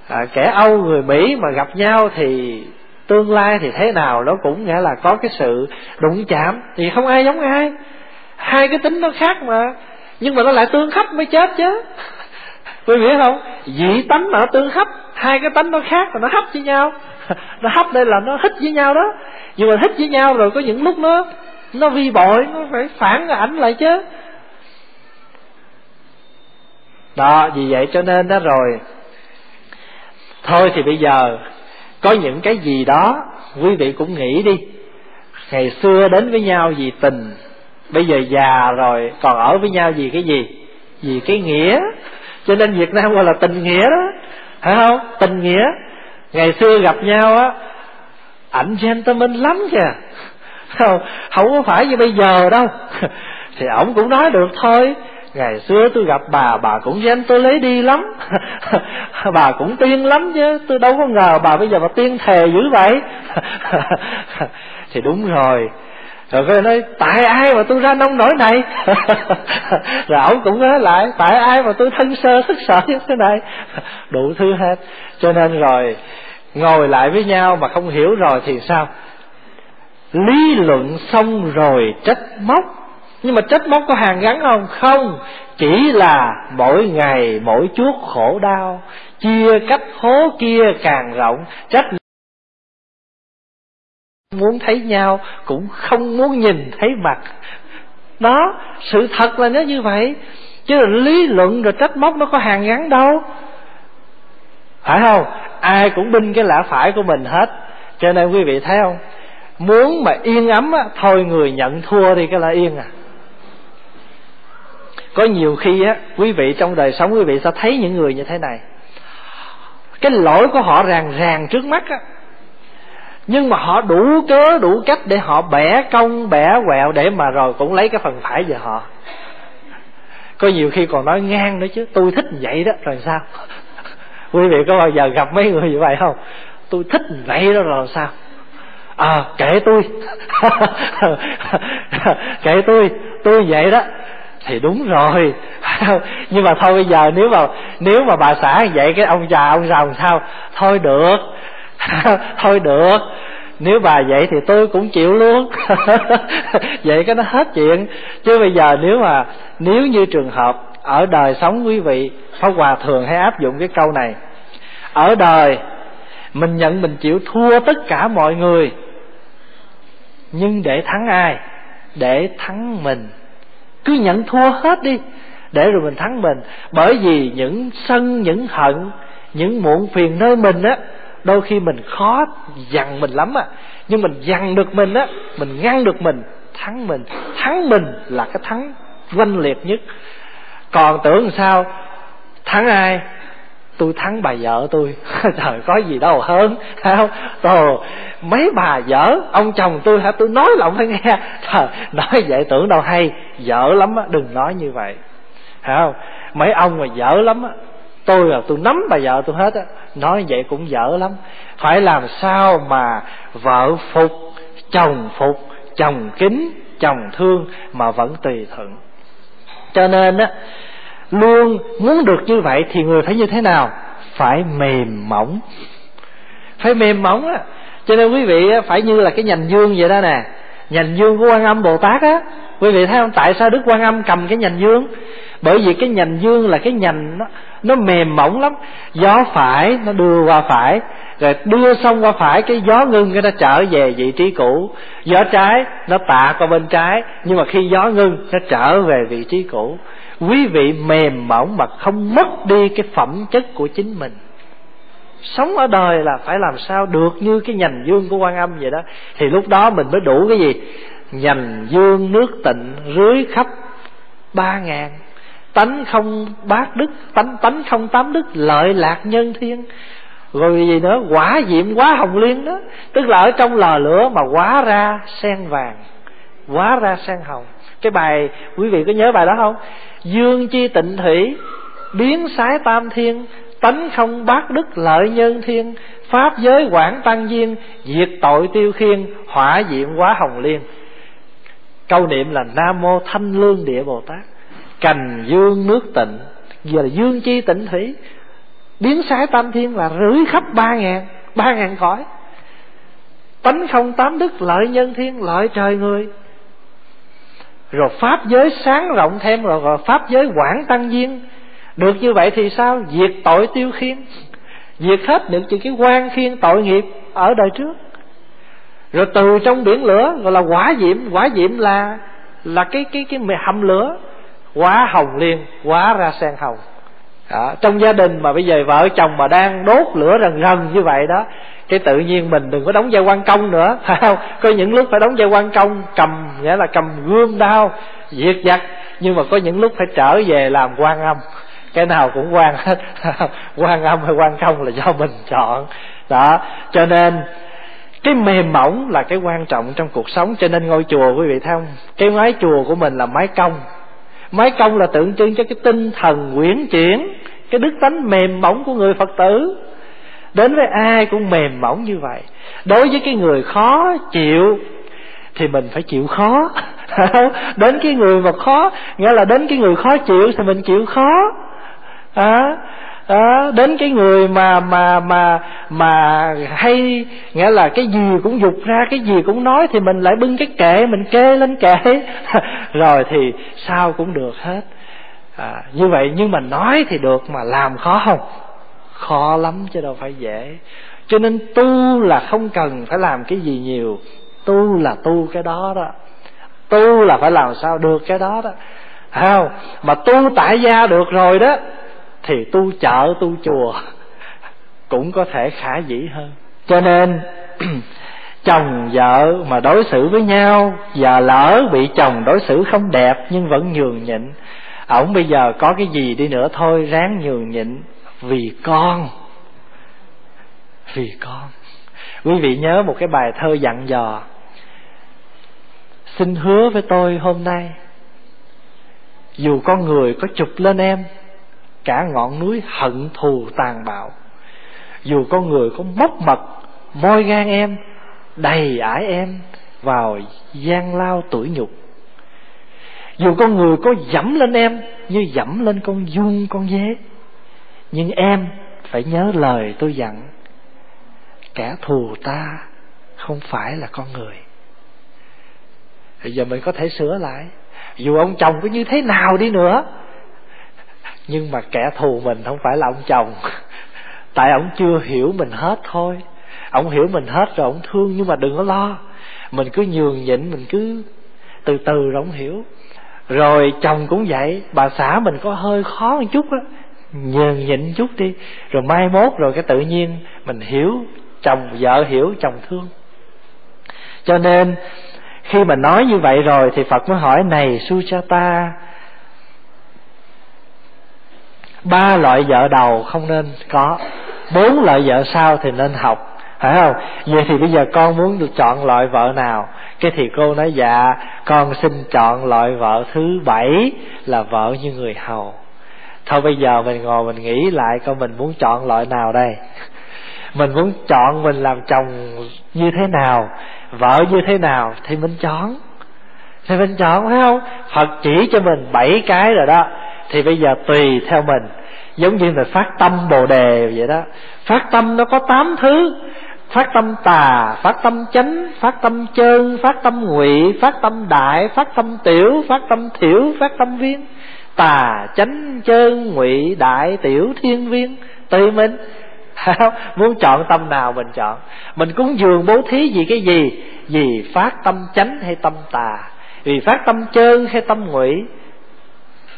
à, kẻ âu người mỹ mà gặp nhau thì tương lai thì thế nào nó cũng nghĩa là có cái sự đụng chạm. Thì không ai giống ai. Hai cái tính nó khác mà. Nhưng mà nó lại tương khắc mới chết chứ quý vị biết không? Dị tánh mà nó tương hấp, hai cái tánh nó khác mà nó hấp với nhau. Nó hấp đây là nó hít với nhau đó. Nhưng mà hít với nhau rồi có những lúc nó nó vi bội, nó phải phản ảnh lại chứ. Đó, vì vậy cho nên đó rồi. Thôi thì bây giờ, có những cái gì đó, quý vị cũng nghĩ đi. Ngày xưa đến với nhau vì tình, bây giờ già rồi, còn ở với nhau vì cái gì? Vì cái nghĩa cho nên việt nam gọi là tình nghĩa đó. Phải không? Tình nghĩa. Ngày xưa gặp nhau á, ảnh gentleman lắm kìa. Không không có phải như bây giờ đâu. Thì ổng cũng nói được thôi. Ngày xưa tôi gặp bà bà cũng gen tôi lấy đi lắm. Bà cũng tiên lắm chứ. Tôi đâu có ngờ bà bây giờ bà tiên thề dữ vậy. Thì đúng rồi rồi cái nói, tại ai mà tôi ra nông nổi này? Rồi ổng cũng nói lại, tại ai mà tôi thân sơ thức sợ như thế này? Đủ thứ hết. Cho nên rồi, ngồi lại với nhau mà không hiểu rồi thì sao? Lý luận xong rồi trách móc. Nhưng mà trách móc có hàng gắn không? Không. Chỉ là mỗi ngày mỗi chuốc khổ đau, chia cách hố kia càng rộng, trách muốn thấy nhau, cũng không muốn nhìn thấy mặt. Đó, sự thật là nó như vậy. Chứ là lý luận rồi trách móc nó có hàng gắn đâu. Phải không? Ai cũng binh cái lạ phải của mình hết. Cho nên quý vị thấy không? Muốn mà yên ấm á, thôi người nhận thua thì cái là yên à. Có nhiều khi á, quý vị trong đời sống quý vị sẽ thấy những người như thế này. Cái lỗi của họ ràng ràng trước mắt á nhưng mà họ đủ cớ, đủ cách để họ bẻ cong, bẻ quẹo để mà rồi cũng lấy cái phần phải về họ. Có nhiều khi còn nói ngang nữa chứ, tôi thích vậy đó, rồi sao? Quý vị có bao giờ gặp mấy người như vậy không? Tôi thích vậy đó, rồi sao? À kệ tôi. Kệ tôi tôi vậy đó. Thì đúng rồi. Nhưng mà thôi bây giờ nếu mà nếu mà bà xã vậy, cái ông già ông già làm sao? Thôi được thôi được nếu bà vậy thì tôi cũng chịu luôn. Vậy cái nó hết chuyện. Chứ bây giờ nếu mà nếu như trường hợp ở đời sống quý vị Pháp Hòa thường hay áp dụng cái câu này Ở đời Mình nhận mình chịu thua tất cả mọi người Nhưng để thắng ai? Để thắng mình. Cứ nhận thua hết đi Để rồi mình thắng mình. Bởi vì những sân, những hận Những muộn phiền nơi mình á Đôi khi mình khó dằn mình lắm á. Nhưng mình dằn được mình á, Mình ngăn được mình, Thắng mình. Thắng mình là cái thắng oanh liệt nhất. Còn tưởng sao, thắng ai? Tôi thắng bà vợ tôi. Trời, có gì đâu hơn, phải không? Mấy bà vợ, ông chồng tôi hả? Tôi nói là ông phải nghe. Trời, nói vậy tưởng đâu hay. Vợ lắm á, đừng nói như vậy. Phải không? Mấy ông mà dở lắm á tôi là tôi nắm bà vợ tôi hết á. Nói vậy cũng dở lắm. Phải làm sao mà vợ phục, chồng phục, chồng kính, chồng thương mà vẫn tùy thuận. Cho nên á, luôn muốn được như vậy thì người phải như thế nào? Phải mềm mỏng. Phải mềm mỏng á. Cho nên quý vị phải như là cái nhành dương vậy đó nè. Nhành dương của quan âm bồ tát á quý vị thấy không? Tại sao đức quan âm cầm cái nhành dương? Bởi vì cái nhành dương là cái nhành nó nó mềm mỏng lắm. Gió phải, nó đưa qua phải. Rồi đưa xong qua phải, cái gió ngưng, cái nó trở về vị trí cũ. Gió trái, nó tạ qua bên trái. Nhưng mà khi gió ngưng, nó trở về vị trí cũ. Quý vị mềm mỏng mà không mất đi cái phẩm chất của chính mình. Sống ở đời là phải làm sao được như cái nhành dương của quan âm vậy đó. Thì lúc đó mình mới đủ cái gì? Nhành dương nước tịnh rưới khắp ba ngàn. Tánh không bát đức, tánh tánh không tám đức, lợi lạc nhân thiên. Rồi gì nữa? Quả diệm quá hồng liên đó. Tức là ở trong lò lửa mà quá ra sen vàng quá ra sen hồng. Cái bài, quý vị có nhớ bài đó không? Dương chi tịnh thủy, biến sái tam thiên, tánh không bát đức, lợi nhân thiên. Pháp giới quảng tăng duyên, diệt tội tiêu khiên, hỏa diệm quá hồng liên câu niệm là nam mô thanh lương địa bồ tát. Cành dương nước tịnh. Giờ là dương chi tịnh thủy biến sái tam thiên là rưới khắp ba ngàn ba ngàn cõi. Tánh không tám đức lợi nhân thiên lợi trời người. Rồi pháp giới sáng rộng thêm rồi, rồi pháp giới quảng tăng duyên được như vậy thì sao? Diệt tội tiêu khiên. Diệt hết được những cái quan khiên tội nghiệp ở đời trước rồi từ trong biển lửa, gọi là quả diệm quả diệm là là cái cái cái hầm lửa. Quá hồng liên quá ra sen hồng. Đó. trong gia đình mà bây giờ vợ chồng mà đang đốt lửa rần rần như vậy đó, cái tự nhiên mình đừng có đóng vai quan công nữa, phải không? Có những lúc phải đóng vai quan công, cầm, nghĩa là cầm gươm đao, diệt giặc. Nhưng mà có những lúc phải trở về làm quan âm. Cái nào cũng quan hết quan âm hay quan công là do mình chọn. Đó, cho nên cái mềm mỏng là cái quan trọng trong cuộc sống cho nên ngôi chùa quý vị thấy không? Cái mái chùa của mình là mái công mái công là tượng trưng cho cái tinh thần quyển chuyển cái đức tánh mềm mỏng của người phật tử. Đến với ai cũng mềm mỏng như vậy. Đối với cái người khó chịu thì mình phải chịu khó. Đến cái người mà khó nghĩa là đến cái người khó chịu thì mình chịu khó. À, đó, đến cái người mà mà mà mà hay nghĩa là cái gì cũng dục ra cái gì cũng nói thì mình lại bưng cái kệ mình kê lên kệ. Rồi thì sao cũng được hết. À, như vậy nhưng mà nói thì được mà làm khó không? Khó lắm chứ đâu phải dễ. Cho nên tu là không cần phải làm cái gì nhiều. Tu là tu cái đó đó. Tu là phải làm sao được cái đó đó. Không? Mà tu tại gia được rồi đó thì tu chợ, tu chùa cũng có thể khả dĩ hơn. Cho nên, chồng vợ mà đối xử với nhau và lỡ bị chồng đối xử không đẹp nhưng vẫn nhường nhịn, ổng bây giờ có cái gì đi nữa thôi, ráng nhường nhịn vì con. Vì con. Quý vị nhớ một cái bài thơ dặn dò, xin hứa với tôi hôm nay, dù con người có chụp lên em cả ngọn núi hận thù tàn bạo. Dù con người có móc mật moi gan em, đầy ải em vào gian lao tuổi nhục. Dù con người có dẫm lên em như dẫm lên con dung con dế, nhưng em phải nhớ lời tôi dặn, kẻ thù ta không phải là con người. Bây giờ mình có thể sửa lại, dù ông chồng có như thế nào đi nữa nhưng mà kẻ thù mình không phải là ông chồng. Tại ông chưa hiểu mình hết thôi. Ông hiểu mình hết rồi ông thương, nhưng mà đừng có lo. Mình cứ nhường nhịn, mình cứ từ từ rồi ông hiểu. Rồi chồng cũng vậy, bà xã mình có hơi khó một chút á. Nhường nhịn chút đi. Rồi mai mốt rồi cái tự nhiên mình hiểu, chồng vợ hiểu, chồng thương. Cho nên khi mà nói như vậy rồi thì phật mới hỏi, này sujata ba loại vợ đầu không nên có. Bốn loại vợ sau thì nên học. Phải không? Vậy thì bây giờ con muốn được chọn loại vợ nào? Cái thì cô nói dạ con xin chọn loại vợ thứ bảy là vợ như người hầu. Thôi bây giờ mình ngồi mình nghĩ lại coi mình muốn chọn loại nào đây. Mình muốn chọn mình làm chồng như thế nào, vợ như thế nào thì mình chọn. Thì mình chọn, phải không? Phật chỉ cho mình bảy cái rồi đó thì bây giờ tùy theo mình giống như là phát tâm bồ đề vậy đó phát tâm nó có tám thứ phát tâm tà phát tâm chánh phát tâm chân phát tâm ngụy phát tâm đại phát tâm tiểu phát tâm thiểu phát tâm viên tà chánh chân ngụy đại tiểu thiên viên tùy mình muốn chọn tâm nào mình chọn mình cúng dường bố thí vì cái gì vì phát tâm chánh hay tâm tà vì phát tâm chân hay tâm ngụy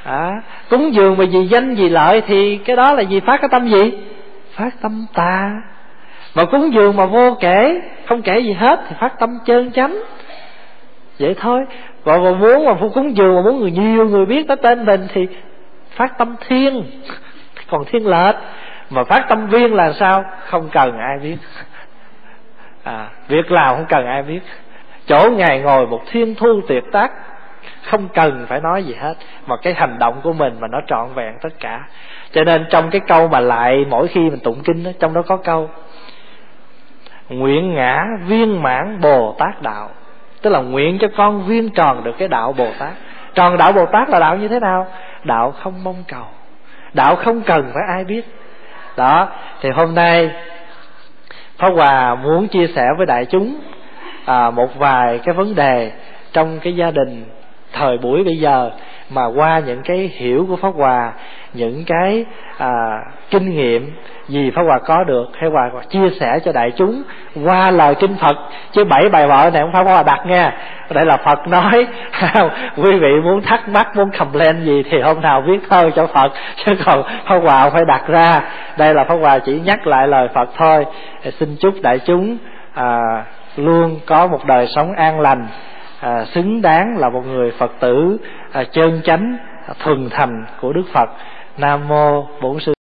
à, cúng dường mà vì danh vì lợi thì cái đó là gì phát cái tâm gì? Phát tâm tà mà cúng dường mà vô kể không kể gì hết thì phát tâm chơn chánh. Vậy thôi. Còn mà muốn mà cúng dường mà muốn người nhiều người biết tới tên mình thì phát tâm thiên. Còn thiên lệch. Mà phát tâm viên là sao? Không cần ai biết. À, việc làm không cần ai biết. Chỗ ngài ngồi một thiên thu tuyệt tác không cần phải nói gì hết mà cái hành động của mình mà nó trọn vẹn tất cả. Cho nên trong cái câu mà lại mỗi khi mình tụng kinh đó, trong đó có câu nguyện ngã viên mãn bồ tát đạo. Tức là nguyện cho con viên tròn được cái đạo bồ tát. Tròn đạo bồ tát là đạo như thế nào? Đạo không mong cầu. Đạo không cần phải ai biết. Đó thì hôm nay pháp hòa muốn chia sẻ với đại chúng à, một vài cái vấn đề trong cái gia đình thời buổi bây giờ mà qua những cái hiểu của pháp hòa những cái à, kinh nghiệm gì pháp hòa có được hay hòa chia sẻ cho đại chúng qua lời kinh phật. Chứ bảy bài vợ này không phải pháp hòa đặt nghe. Đây là phật nói. Quý vị muốn thắc mắc muốn cầm lên gì thì hôm nào viết thơ cho phật. Chứ còn pháp hòa không phải đặt ra. Đây là pháp hòa chỉ nhắc lại lời phật thôi. Xin chúc đại chúng à, luôn có một đời sống an lành à, xứng đáng là một người phật tử à, chân chánh thuần thành của đức phật. Nam mô bổn sư